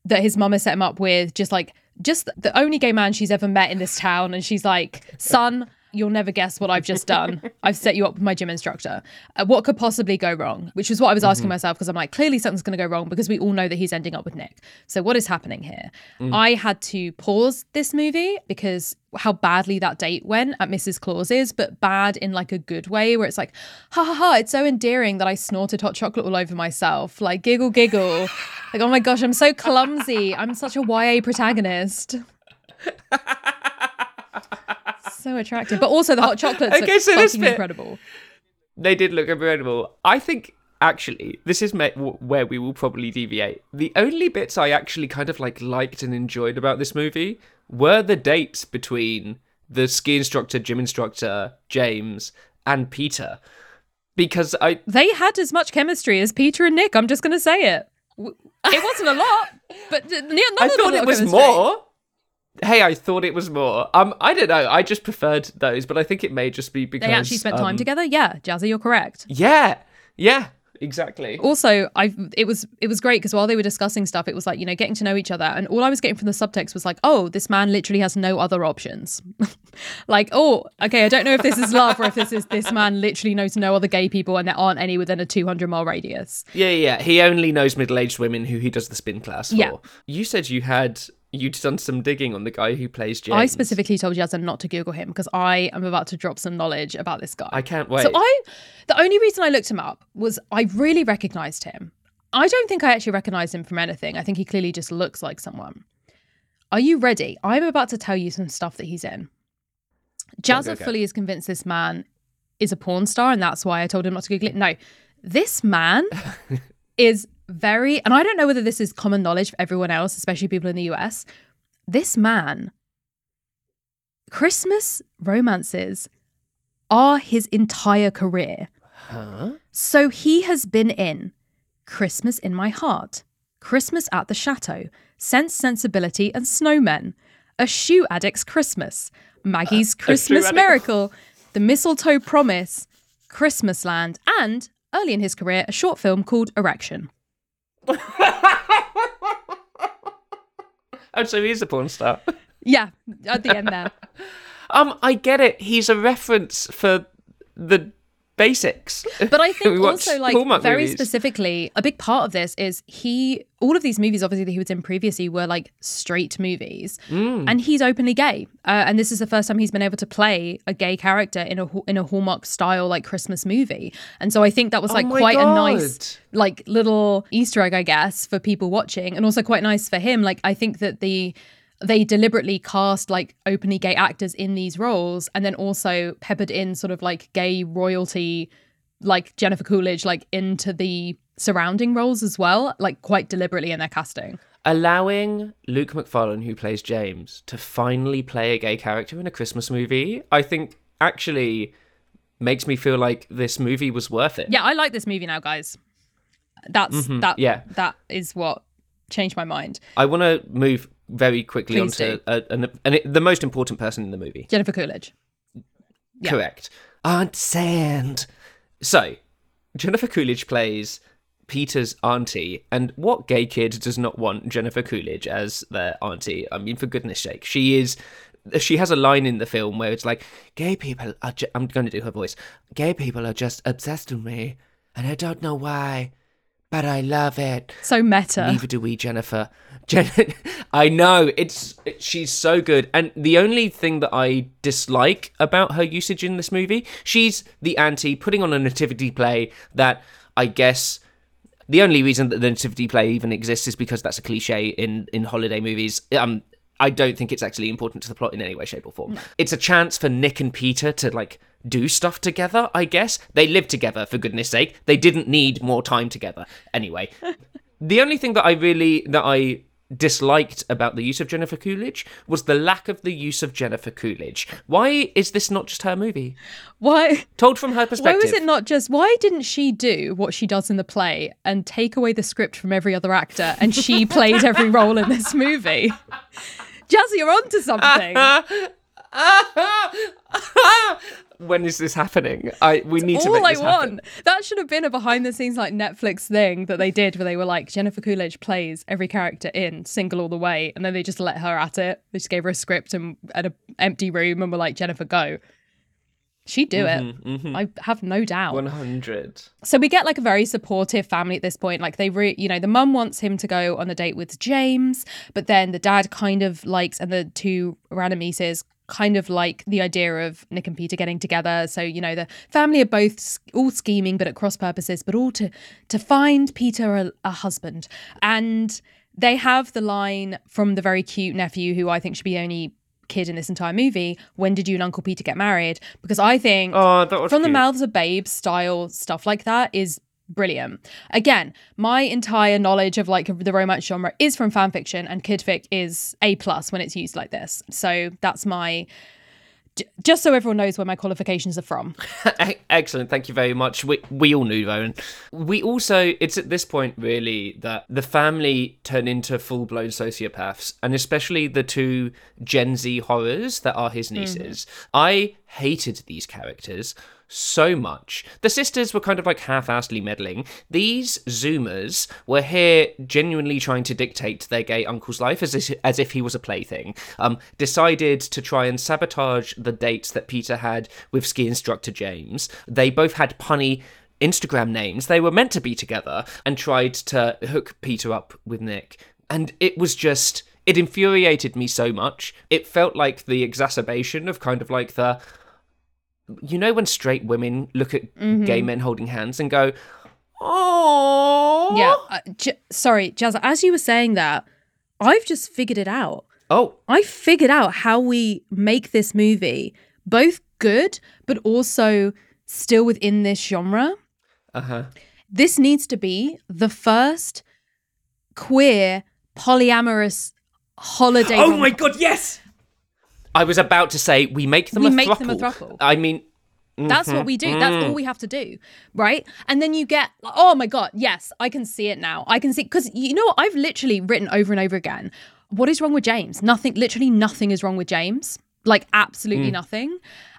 that his mum has set him up with just like just the only gay man she's ever met in this town and she's like son you'll never guess what i've just done. I've set you up with my gym instructor. Uh, what could possibly go wrong? Which is what i was asking myself because i'm like clearly something's going to go wrong because we all know that he's ending up with nick. So what is happening here? I had to pause this movie because how badly that date went at mrs claus's but bad in like a good way where it's like ha ha ha it's so endearing that i snorted hot chocolate all over myself. Like giggle giggle. Like oh my gosh i'm so clumsy. I'm such a ya protagonist so attractive but also the hot chocolates Okay, look so this fucking bit- incredible They did look incredible. I think actually this is me- where we will probably deviate. The only bits I actually kind of like liked and enjoyed about this movie were the dates between the ski instructor, gym instructor, James, and Peter. Because I they had as much chemistry as peter and nick i'm just gonna say it It wasn't a lot, but none I of thought it was chemistry. more. Hey, I thought it was more. Um, I don't know. I just preferred those, but I think it may just be because They actually spent time um, together. Yeah, Jazzy, you're correct. Yeah, yeah, exactly. also i it was it was great because while they were discussing stuff it was like you know getting to know each other and all i was getting from the subtext was like oh this man literally has no other options like oh okay i don't know if this is love or if this is this man literally knows no other gay people and there aren't any within a 200 mile radius Yeah, yeah. He only knows middle-aged women who he does the spin class for. Yeah. You said you had you'd done some digging on the guy who plays James. i specifically told Jazza not to google him because i am about to drop some knowledge about this guy I can't wait. So I, the only reason I looked him up was I really recognized him. I don't think I actually recognized him from anything. I think he clearly just looks like someone. Are you ready? I'm about to tell you some stuff that he's in. Jazza fully is convinced this man is a porn star, and that's why I told him not to Google it. No, this man is very, and I don't know whether this is common knowledge for everyone else, especially people in the US. This man, Christmas romances are his entire career. huh? So he has been in Christmas in My Heart, Christmas at the Chateau, Sense, Sensibility, and Snowmen, A Shoe Addict's Christmas, Maggie's uh, Christmas Addict. Miracle, The Mistletoe Promise, Christmasland, and early in his career, a short film called Erection. Oh, so he's a porn star. Yeah, at the end there. um, I get it. He's a reference for the basics. But I think also, like, Hallmark very movies. specifically, a big part of this is he, all of these movies, obviously, that he was in previously were like straight movies. Mm. And he's openly gay. Uh, and this is the first time he's been able to play a gay character in a, in a Hallmark style, like, Christmas movie. And so I think that was, like, Oh quite a nice, like, little Easter egg, I guess, for people watching. And also quite nice for him. Like, I think that the, they deliberately cast like openly gay actors in these roles and then also peppered in sort of like gay royalty like Jennifer Coolidge like into the surrounding roles as well, like quite deliberately in their casting. allowing Luke Macfarlane, who plays James, to finally play a gay character in a Christmas movie, I think actually makes me feel like this movie was worth it. Yeah, I like this movie now, guys. That's mm-hmm. that yeah. that is what changed my mind. I want to move very quickly Please onto uh, an, an, the most important person in the movie. Jennifer Coolidge. Yeah. Correct. Aunt Sand. So, Jennifer Coolidge plays Peter's auntie, and what gay kid does not want Jennifer Coolidge as their auntie? I mean, for goodness sake, she is. She has a line in the film where it's like, "Gay people are." Ju- I'm going to do her voice. Gay people are just obsessed with me, and I don't know why, but I love it. So meta. Neither do we, Jennifer. Jen- I know it's she's so good, and the only thing that I dislike about her usage in this movie, she's the auntie putting on a nativity play that I guess the only reason that the nativity play even exists is because that's a cliche in in holiday movies. Um, I don't think it's actually important to the plot in any way, shape, or form. It's a chance for Nick and Peter to like do stuff together. I guess they live together for goodness sake. They didn't need more time together anyway. the only thing that I really that I disliked about the use of Jennifer Coolidge was the lack of the use of Jennifer Coolidge. Why is this not just her movie? Why Told from her perspective? why was it not just why didn't she do what she does in the play and take away the script from every other actor and she played every role in this movie? Jazzy, you're onto something. when is this happening? I we need to all make I this happen. want. That should have been a behind the scenes like Netflix thing that they did where they were like Jennifer Coolidge plays every character in Single All the Way and then they just let her at it. They just gave her a script and at an empty room and were like Jennifer go. She'd do Mm-hmm, it. I have no doubt. 100. So we get like a very supportive family at this point. Like they re you know, the mum wants him to go on a date with James, but then the dad kind of likes and the two random nieces kind of like the idea of Nick and Peter getting together. So, you know, the family are both all scheming but at cross purposes, but all to to find Peter a, a husband. And they have the line from the very cute nephew who I think should be only kid in this entire movie, when did you and Uncle Peter get married? Because I think Oh, from the mouths of babes style stuff like that is brilliant. Again, my entire knowledge of like the romance genre is from fan fiction and kid fic is A plus when it's used like this. So that's my just so everyone knows where my qualifications are from. Excellent, thank you very much. We we all knew Rowan. We also it's at this point really that the family turn into full blown sociopaths, and especially the two Gen Z horrors that are his mm-hmm. nieces. I hated these characters so much. The sisters were kind of like half-assedly meddling. These Zoomers were here genuinely trying to dictate their gay uncle's life as if, as if he was a plaything. Um, decided to try and sabotage the dates that Peter had with ski instructor James. They both had punny Instagram names. They were meant to be together and tried to hook Peter up with Nick. And it was just it infuriated me so much. It felt like the exacerbation of kind of like the you know when straight women look at gay men holding hands and go, "Oh, Yeah. Uh, J- sorry, Jazz. As you were saying that, I've just figured it out. oh, I figured out how we make this movie both good, but also still within this genre. uh huh." This needs to be the first queer polyamorous holiday. Oh rom- my god, yes! I was about to say we make them We a make throuple. them a throuple. I mean, That's what we do. That's Mm. all we have to do, right? And then you get, oh my god, yes, I can see it now. I can see because you know what? I've literally written over and over again. What is wrong with James? Nothing. Literally nothing is wrong with James. Like absolutely nothing.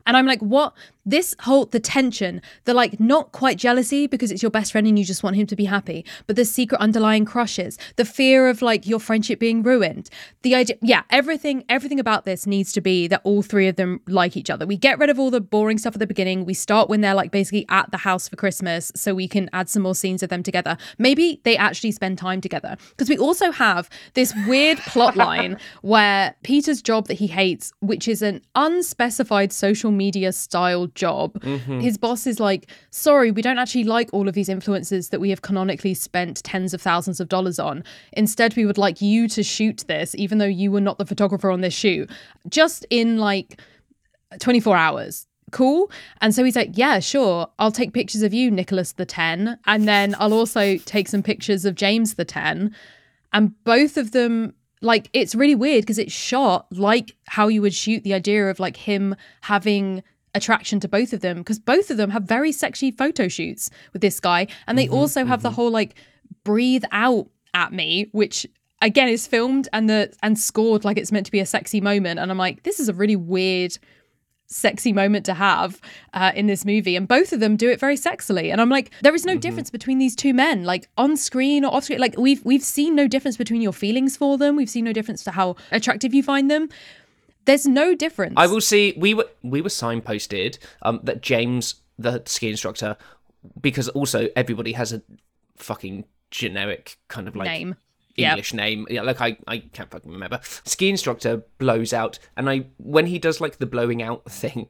And I'm like, what? This whole the tension, the like not quite jealousy because it's your best friend and you just want him to be happy, but the secret underlying crushes, the fear of like your friendship being ruined, the idea, yeah, everything, everything about this needs to be that all three of them like each other. We get rid of all the boring stuff at the beginning. We start when they're like basically at the house for Christmas, so we can add some more scenes of them together. Maybe they actually spend time together because we also have this weird plot line where Peter's job that he hates, which is an unspecified social media style job, mm-hmm. his boss is like, sorry, we don't actually like all of these influencers that we have canonically spent tens of thousands of dollars on. Instead, we would like you to shoot this, even though you were not the photographer on this shoot, just in like 24 hours. Cool. And so he's like, Yeah, sure. I'll take pictures of you, Nicholas the 10. And then I'll also take some pictures of James the 10. And both of them, like, it's really weird because it's shot like how you would shoot the idea of like him having attraction to both of them because both of them have very sexy photo shoots with this guy. And they mm-hmm, also have the mm-hmm. whole like breathe out at me, which again is filmed and the and scored like it's meant to be a sexy moment. And I'm like, this is a really weird sexy moment to have uh, in this movie and both of them do it very sexily. And i'm like there is no difference between these two men like on screen or off screen. Like we've we've seen no difference between your feelings for them. We've seen no difference to how attractive you find them. There's no difference. I will see. We were we were signposted um, that James, the ski instructor, because also everybody has a fucking generic kind of like name Yep. English name. Yeah, like I, I can't fucking remember. Ski instructor blows out, and I when he does like the blowing out thing,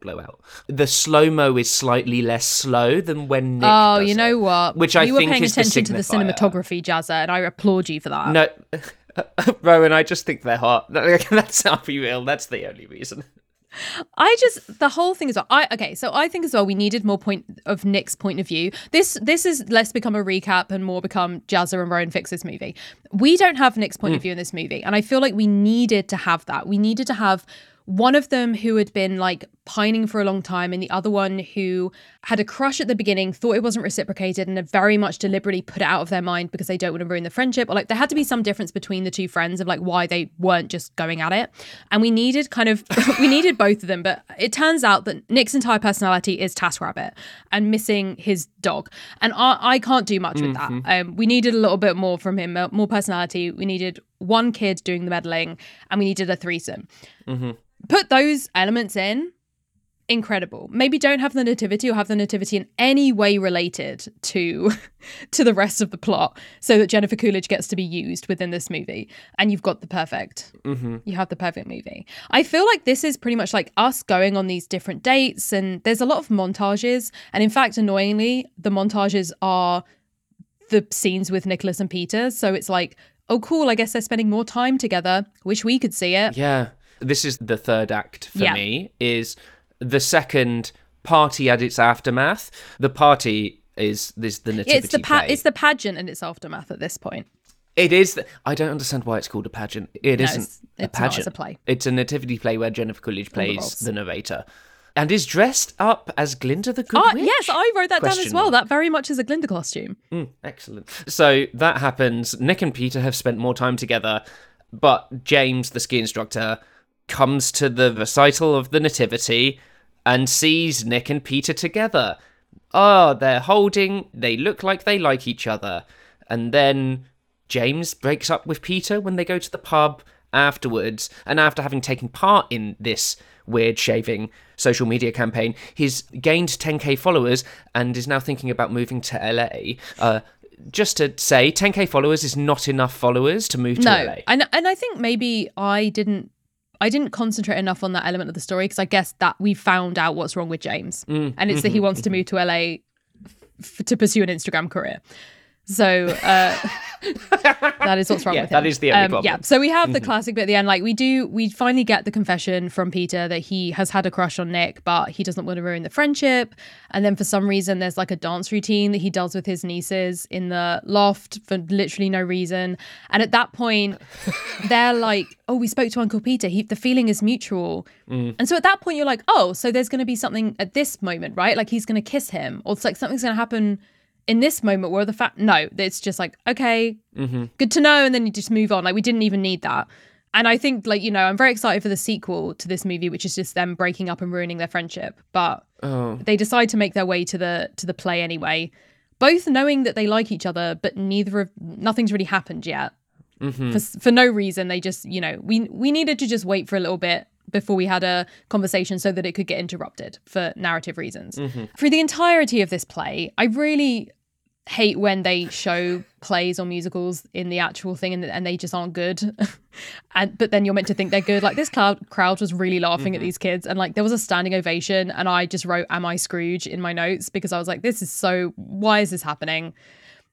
blow out. The slow mo is slightly less slow than when Nick. oh you know it, what which I you were think paying is the attention to the cinematography jazza and i applaud you for that No, Rowan, I just think they're hot. That's how we real. That's the only reason. I just the whole thing is I okay, so I think as well we needed more point of Nick's point of view. This this is less become a recap and more become Jazza and Rowan fix this movie. We don't have Nick's point of hmm. view in this movie, and I feel like we needed to have that. We needed to have one of them who had been like pining for a long time, and the other one who had a crush at the beginning, thought it wasn't reciprocated, and had very much deliberately put it out of their mind because they don't want to ruin the friendship. Or like there had to be some difference between the two friends of like why they weren't just going at it. And we needed kind of we needed both of them, but it turns out that Nick's entire personality is TaskRabbit and missing his dog. And I, I can't do much with that. Um, we needed a little bit more from him, uh, more personality. We needed one kid doing the meddling, and we needed a threesome put those elements in. Incredible. Maybe don't have the nativity or have the nativity in any way related to to the rest of the plot so that jennifer coolidge gets to be used within this movie and you've got the perfect mm-hmm. you have the perfect movie. I feel like this is pretty much like us going on these different dates and there's a lot of montages and in fact annoyingly the montages are the scenes with nicholas and peter. So it's like oh cool i guess they're spending more time together. Wish we could see it. Yeah, this is the third act for Yeah. me. Is the second party at its aftermath. The party is this the nativity it's the pa- play. it's the pageant and its aftermath at this point. It is. th- I don't understand why it's called a pageant. It No, not it's- a it's not, it's a play. It's a nativity play where Jennifer Coolidge plays revolves. the narrator, and is dressed up as Glinda the Good Ah, Witch. yes, I wrote that down as well. That very much is a Glinda costume. Mm, excellent. So that happens. Nick and Peter have spent more time together, but James, the ski instructor, comes to the recital of the Nativity and sees Nick and Peter together. Oh, they're holding, they look like they like each other. And then James breaks up with Peter when they go to the pub afterwards. And after having taken part in this weird shaving social media campaign, he's gained 10k followers and is now thinking about moving to LA. Uh, just to say, 10k followers is not enough followers to move to No, LA. and and I think maybe I didn't. I didn't concentrate enough on that element of the story because I guess that we found out what's wrong with James, Mm, and it's that mm-hmm, he wants to move to LA f- to pursue an Instagram career. So uh, that is what's wrong Yeah, with him. Um, that is the only problem. Mm-hmm. Yeah. So we have the classic bit at the end. Like we do, we finally get the confession from Peter that he has had a crush on Nick, but he doesn't want to ruin the friendship. And then for some reason, there's like a dance routine that he does with his nieces in the loft for literally no reason. And at that point, they're like, "Oh, we spoke to Uncle Peter. He, the feeling is mutual." And so at that point, you're like, "Oh, so there's going to be something at this moment, right? Like he's going to kiss him, or it's like something's going to happen." In this moment, where the fact, no, it's just like, okay, mm-hmm. good to know and then you just move on. Like we didn't even need that. And i think like you know i'm very excited for the sequel to this movie which is just them breaking up and ruining their friendship. But Oh. they decide to make their way to the to the play anyway both knowing that they like each other but neither of nothing's really happened yet. Mm-hmm. For, for no reason. They just you know we we needed to just wait for a little bit before we had a conversation so that it could get interrupted for narrative reasons. Mm-hmm. Through the entirety of this play i really hate when they show plays or musicals in the actual thing and, and they just aren't good. And but then you're meant to think they're good. Like this crowd crowd was really laughing at mm-hmm. these kids and like there was a standing ovation and i just wrote am i scrooge? in my notes because i was like this is so why is this happening?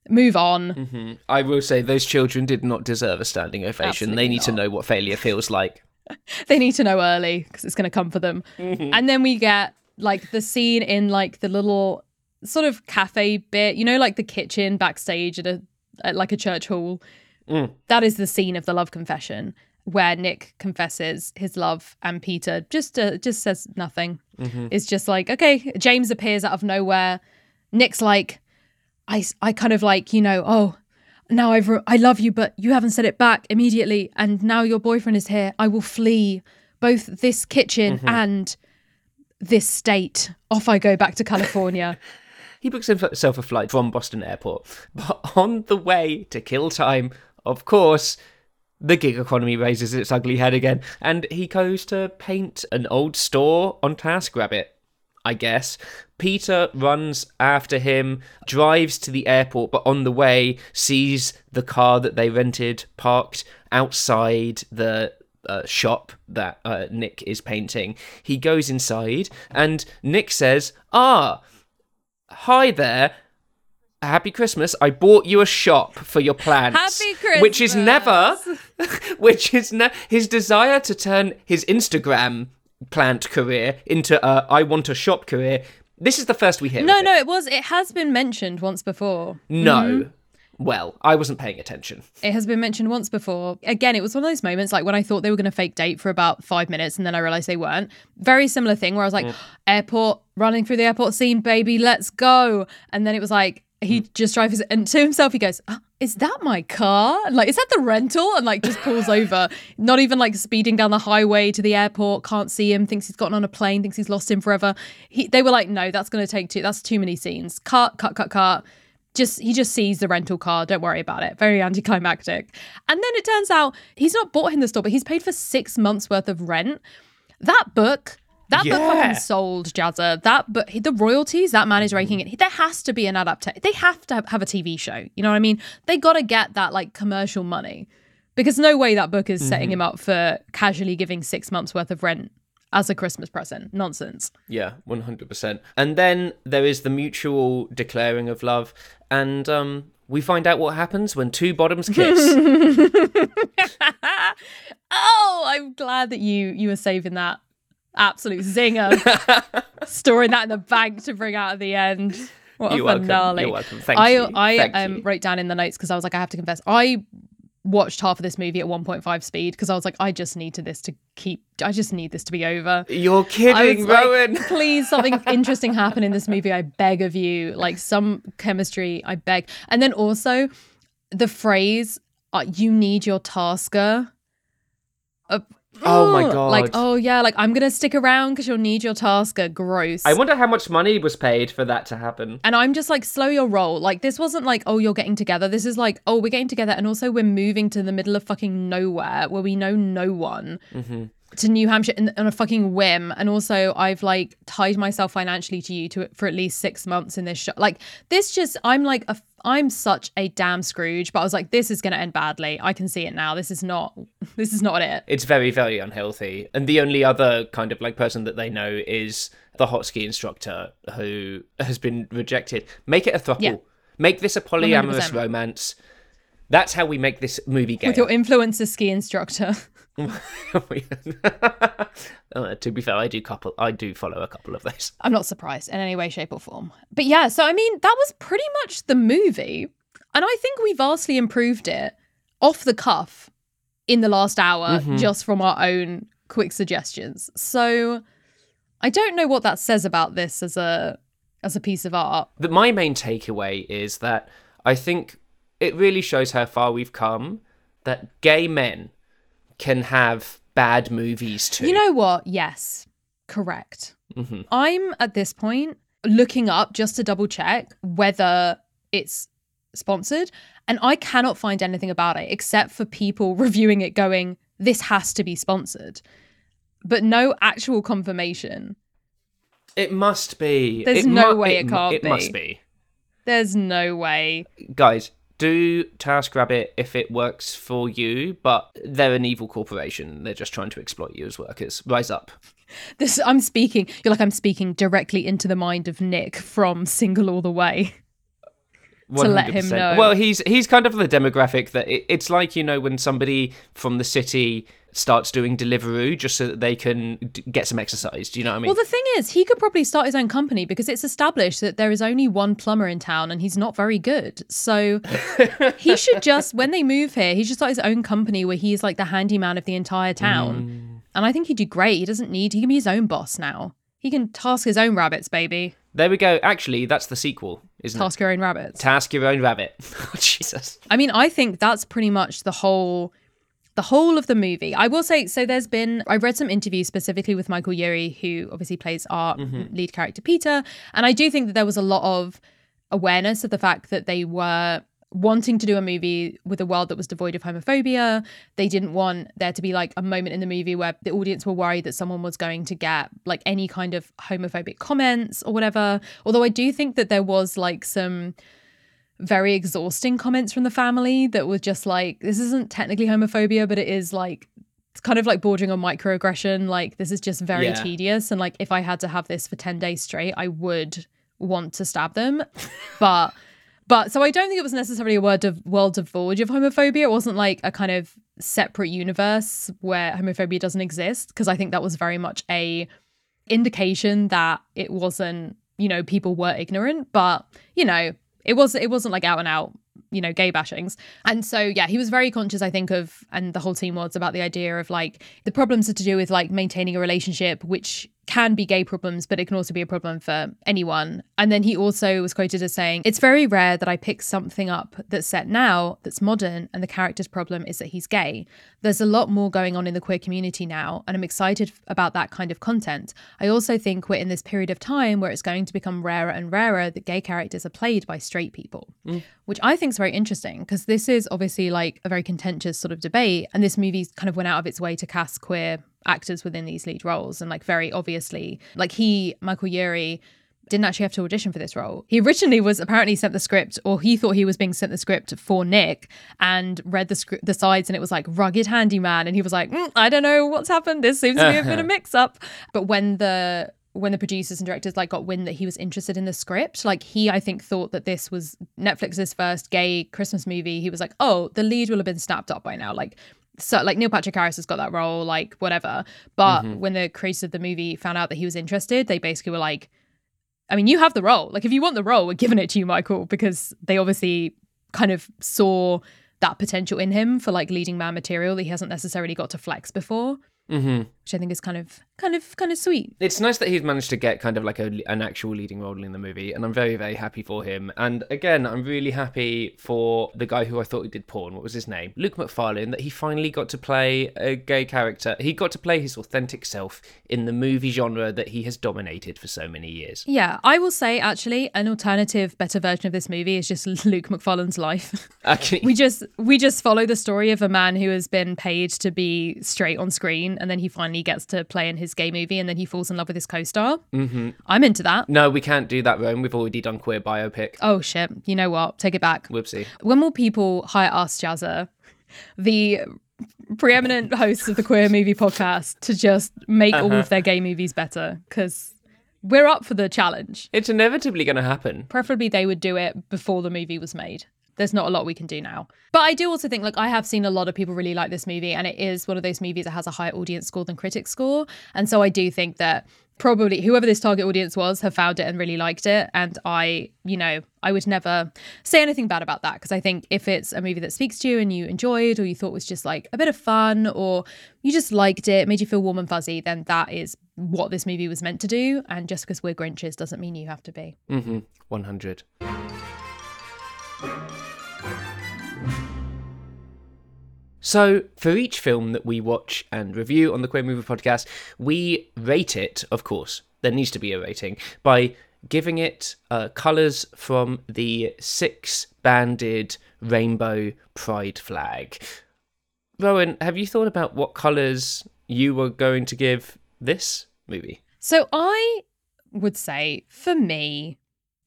Move on. Mm-hmm. I will say those children did not deserve a standing ovation. Absolutely they need to know what failure feels like. they need to know early because it's going to come for them. Mm-hmm. And then we get like the scene in like the little sort of cafe bit, you know, like the kitchen backstage at a at like a church hall. Mm. That is the scene of the love confession where Nick confesses his love and Peter just uh, just says nothing. Mm-hmm. It's just like okay, James appears out of nowhere. Nick's like, I I kind of like you know oh now I've re- I love you, but you haven't said it back immediately, and now your boyfriend is here. I will flee both this kitchen mm-hmm. and this state. Off I go back to California. He books himself a flight from Boston Airport, but on the way to kill time, of course, the gig economy raises its ugly head again, and he goes to paint an old store on TaskRabbit. I guess. Peter runs after him, drives to the airport, but on the way sees the car that they rented parked outside the uh, shop that uh, Nick is painting. He goes inside, and Nick says, Ah, hi there. Happy Christmas. I bought you a shop for your plants. Happy Which is never, which is ne- his desire to turn his Instagram plant career into a I want a shop career. This is the first we hear. no, of it. no, it was. It has been mentioned once before. No. Mm-hmm. Well, I wasn't paying attention. It has been mentioned once before. Again, it was one of those moments like when I thought they were going to fake date for about five minutes and then I realized they weren't. Very similar thing where I was like, mm. airport, running through the airport scene, baby, let's go. And then it was like, he hmm. just drives and to himself, he goes, oh, Is that my car? And, Like, is that the rental? And like just pulls over, not even like speeding down the highway to the airport, can't see him, thinks he's gotten on a plane, thinks he's lost him forever. He, they were like, No, that's going to take too, that's too many scenes. Cut, cut, cut, cut just he just sees the rental car don't worry about it very anticlimactic and then it turns out he's not bought him the store but he's paid for six months worth of rent that book that book fucking sold Jazza. That but the royalties that man is raking it. There has to be an adaptation. They have to have a TV show. You know what I mean? They got to get that like commercial money because no way that book is setting him up for casually giving six months worth of rent as a Christmas present. Nonsense. Yeah, one hundred percent. And then there is the mutual declaring of love, and um, we find out what happens when two bottoms kiss. oh, I'm glad that you you were saving that absolute zinger, storing that in the bank to bring out at the end. What You're a welcome. finale! You're welcome. Thank I you. I Thank um, you. wrote down in the notes because I was like, I have to confess, I watched half of this movie at 1.5 speed because I was like, I just need to this to keep. I just need this to be over. You're kidding, like, Rowan. Please, something interesting happen in this movie. I beg of you. Like some chemistry, I beg. And then also the phrase, uh, you need your tasker. Uh, Oh my god. Like, oh yeah, like I'm gonna stick around because you'll need your tasker. Gross. I wonder how much money was paid for that to happen. and I'm just like, slow your roll. Like, this wasn't like, oh, you're getting together. This is like, oh, we're getting together. And also, we're moving to the middle of fucking nowhere where we know no one mm-hmm. to New Hampshire in, on a fucking whim. And also, I've like tied myself financially to you to for at least six months in this show. Like, this just, I'm like, a, I'm such a damn Scrooge. But I was like, this is going to end badly. I can see it now. This is not, this is not it. It's very, very unhealthy. And the only other kind of like person that they know is the hot ski instructor who has been rejected. Make it a throuple. Yeah. Make this a polyamorous 100%. romance. That's how we make this movie gay. With your influencer ski instructor. uh, to be fair, I do couple. I do follow a couple of those. I'm not surprised in any way, shape, or form. But yeah, so I mean, that was pretty much the movie. And I think we vastly improved it off the cuff in the last hour just from our own quick suggestions. So I don't know what that says about this as a as a piece of art. But my main takeaway is that I think it really shows how far we've come. That gay men can have bad movies too. You know what? Yes, correct. Mhm. I'm at this point looking up just to double check whether it's sponsored, and I cannot find anything about it except for people reviewing it going, this has to be sponsored, but no actual confirmation. it must be. There's It no mu- way it mu- can't It must be. be. There's no way. Guys, do TaskRabbit if it works for you, but they're an evil corporation. They're just trying to exploit you as workers. Rise up. This I'm speaking. You're like I'm speaking directly into the mind of Nick from Single All the Way. To let him know. Well, he's he's kind of the demographic that it, it's like you know when somebody from the city starts doing Deliveroo just so that they can d- get some exercise. Do you know what I mean? Well, the thing is, he could probably start his own company because it's established that there is only one plumber in town and he's not very good. So he should just, when they move here, he should start his own company where he's like the handyman of the entire town. Mm. And I think he'd do great. He doesn't need, he can be his own boss now. He can task his own rabbits, baby. There we go. Actually, that's the sequel, isn't it? Task your own rabbits. it? Task your own rabbit. Oh, Jesus. I mean, I think that's pretty much the whole the whole of the movie. I will say so there's been I read some interviews specifically with Michael Urie who obviously plays our mm-hmm. lead character Peter, and I do think that there was a lot of awareness of the fact that they were wanting to do a movie with a world that was devoid of homophobia. They didn't want there to be like a moment in the movie where the audience were worried that someone was going to get like any kind of homophobic comments or whatever. Although I do think that there was like some very exhausting comments from the family that were just like, this isn't technically homophobia, but it is like, it's kind of like bordering on microaggression. Like, this is just very Yeah. tedious. And like, if I had to have this for 10 days straight, I would want to stab them. but, but so I don't think it was necessarily a word of world devoid of homophobia. It wasn't like a kind of separate universe where homophobia doesn't exist. Cause I think that was very much a indication that it wasn't, you know, people were ignorant, but you know, it was it wasn't like out and out you know gay bashings and so yeah he was very conscious i think of and the whole team was about the idea of like the problems are to do with like maintaining a relationship which can be gay problems but it can also be a problem for anyone. And then he also was quoted as saying it's very rare that i pick something up that's set now that's modern and the character's problem is that he's gay. There's a lot more going on in the queer community now and i'm excited about that kind of content. I also think we're in this period of time where it's going to become rarer and rarer that gay characters are played by straight people mm. which I think is very interesting because this is obviously like a very contentious sort of debate. And this movie kind of went out of its way to cast queer actors within these lead roles. And like, very obviously, like he, Michael Urie, didn't actually have to audition for this role. He originally was apparently sent the script, or he thought he was being sent the script for Nick, and read the script, the sides, and it was like rugged handyman, and he was like, "Mm, I don't know what's happened. This seems to be a bit of a mix up. But when the when the producers and directors like got wind that he was interested in the script, like he I think thought that this was Netflix's first gay Christmas movie. He was like, oh, the lead will have been snapped up by now, like. So like Neil Patrick Harris has got that role, like whatever. But when the creators of the movie found out that he was interested, they basically were like, I mean, you have the role. Like, if you want the role, we're giving it to you, Michael, because they obviously kind of saw that potential in him for like leading man material that he hasn't necessarily got to flex before, Mm-hmm. which I think is kind of kind of kind of sweet. It's nice that he's managed to get kind of like a, an actual leading role in the movie, and I'm very, very happy for him. And again, I'm really happy for the guy who I thought he did porn. What was his name? Luke Macfarlane. That he finally got to play a gay character. He got to play his authentic self in the movie genre that he has dominated for so many years. Yeah, I will say actually an alternative, better version of this movie is just Luke Macfarlane's life. Actually, we just we just follow the story of a man who has been paid to be straight on screen, and then he finally gets to play in his gay movie, and then he falls in love with his co-star. Mm-hmm. I'm into that. no, we can't do that, Rome. We've already done queer biopic. Oh shit! You know what? Take it back. Whoopsie. When will people hire us, Jazza, the preeminent hosts of the Queer Movie Podcast, to just make all of their gay movies better? Because we're up for the challenge. It's inevitably going to happen. Preferably, they would do it before the movie was made. There's not a lot we can do now. But I do also think, like, I have seen a lot of people really like this movie, and it is one of those movies that has a higher audience score than critic score. And so I do think that probably whoever this target audience was have found it and really liked it. And I, you know, I would never say anything bad about that because I think if it's a movie that speaks to you and you enjoyed or you thought was just like a bit of fun or you just liked it, made you feel warm and fuzzy, then that is what this movie was meant to do. And just because we're Grinches doesn't mean you have to be. Mm-hmm. 100. So, for each film that we watch and review on the Queer Movie Podcast, we rate it, of course, there needs to be a rating, by giving it uh, colours from the six banded rainbow pride flag. Rowan, have you thought about what colours you were going to give this movie? So I would say for me,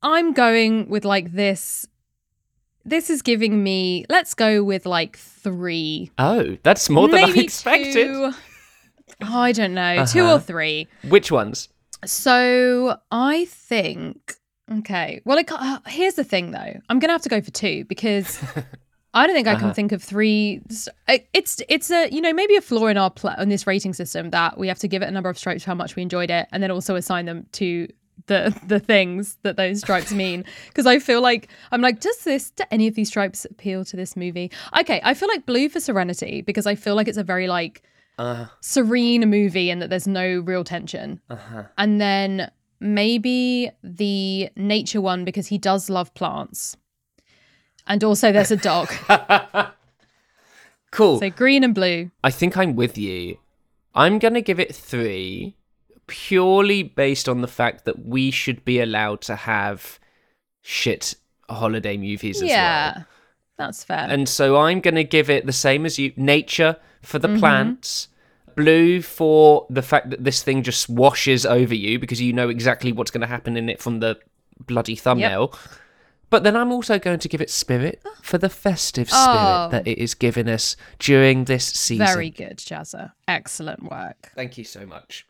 I'm going with like this. This is giving me, let's go with like three. Oh, that's more than I maybe expected. two- Oh, I don't know, two Uh-huh. or three. Which ones? So I think, okay. Well, it, uh, here's the thing though. I'm gonna have to go for two because I don't think I can Uh-huh. think of three. It's it's a you know maybe a flaw in our pl- in this rating system that we have to give it a number of strokes for how much we enjoyed it, and then also assign them to the the things that those stripes mean. Because I feel like I'm like, does this do any of these stripes appeal to this movie? Okay, I feel like blue for Serenity because I feel like it's a very like Uh, serene movie and that there's no real tension. uh-huh. And then maybe the nature one because he does love plants. And also there's a dog. Cool. so green and blue. I think I'm with you. I'm going to give it three purely based on the fact that we should be allowed to have shit holiday movies as yeah. well. That's fair. And so I'm going to give it the same as you nature for Mm-hmm. the plants, blue for the fact that this thing just washes over you because you know exactly what's going to happen in it from the bloody thumbnail. But then I'm also going to give it spirit for the festive spirit Oh. that it is giving us during this season. Very good, Jazza. Excellent work. Thank you so much.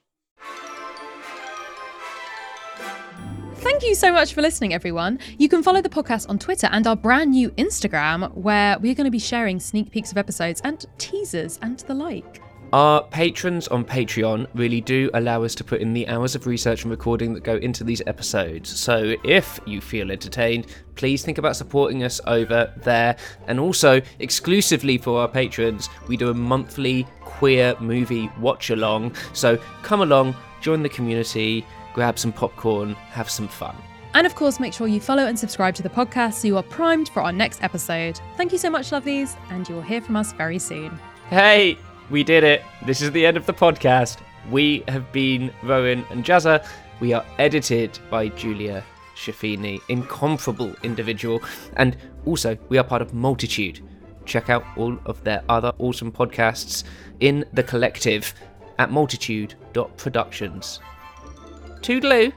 Thank you so much for listening, everyone. You can follow the podcast on Twitter and our brand new Instagram, where we're going to be sharing sneak peeks of episodes and teasers and the like. Our patrons on Patreon really do allow us to put in the hours of research and recording that go into these episodes. So if you feel entertained, please think about supporting us over there. And also, exclusively for our patrons, we do a monthly queer movie watch along. So come along, join the community, grab some popcorn, have some fun. And of course, make sure you follow and subscribe to the podcast so you are primed for our next episode. Thank you so much, lovelies, and you will hear from us very soon. Hey, we did it. This is the end of the podcast. We have been Rowan and Jazza. We are edited by Julia Schifini, incomparable individual. And also, we are part of Multitude. Check out all of their other awesome podcasts in the collective at multitude.productions. Toodaloo.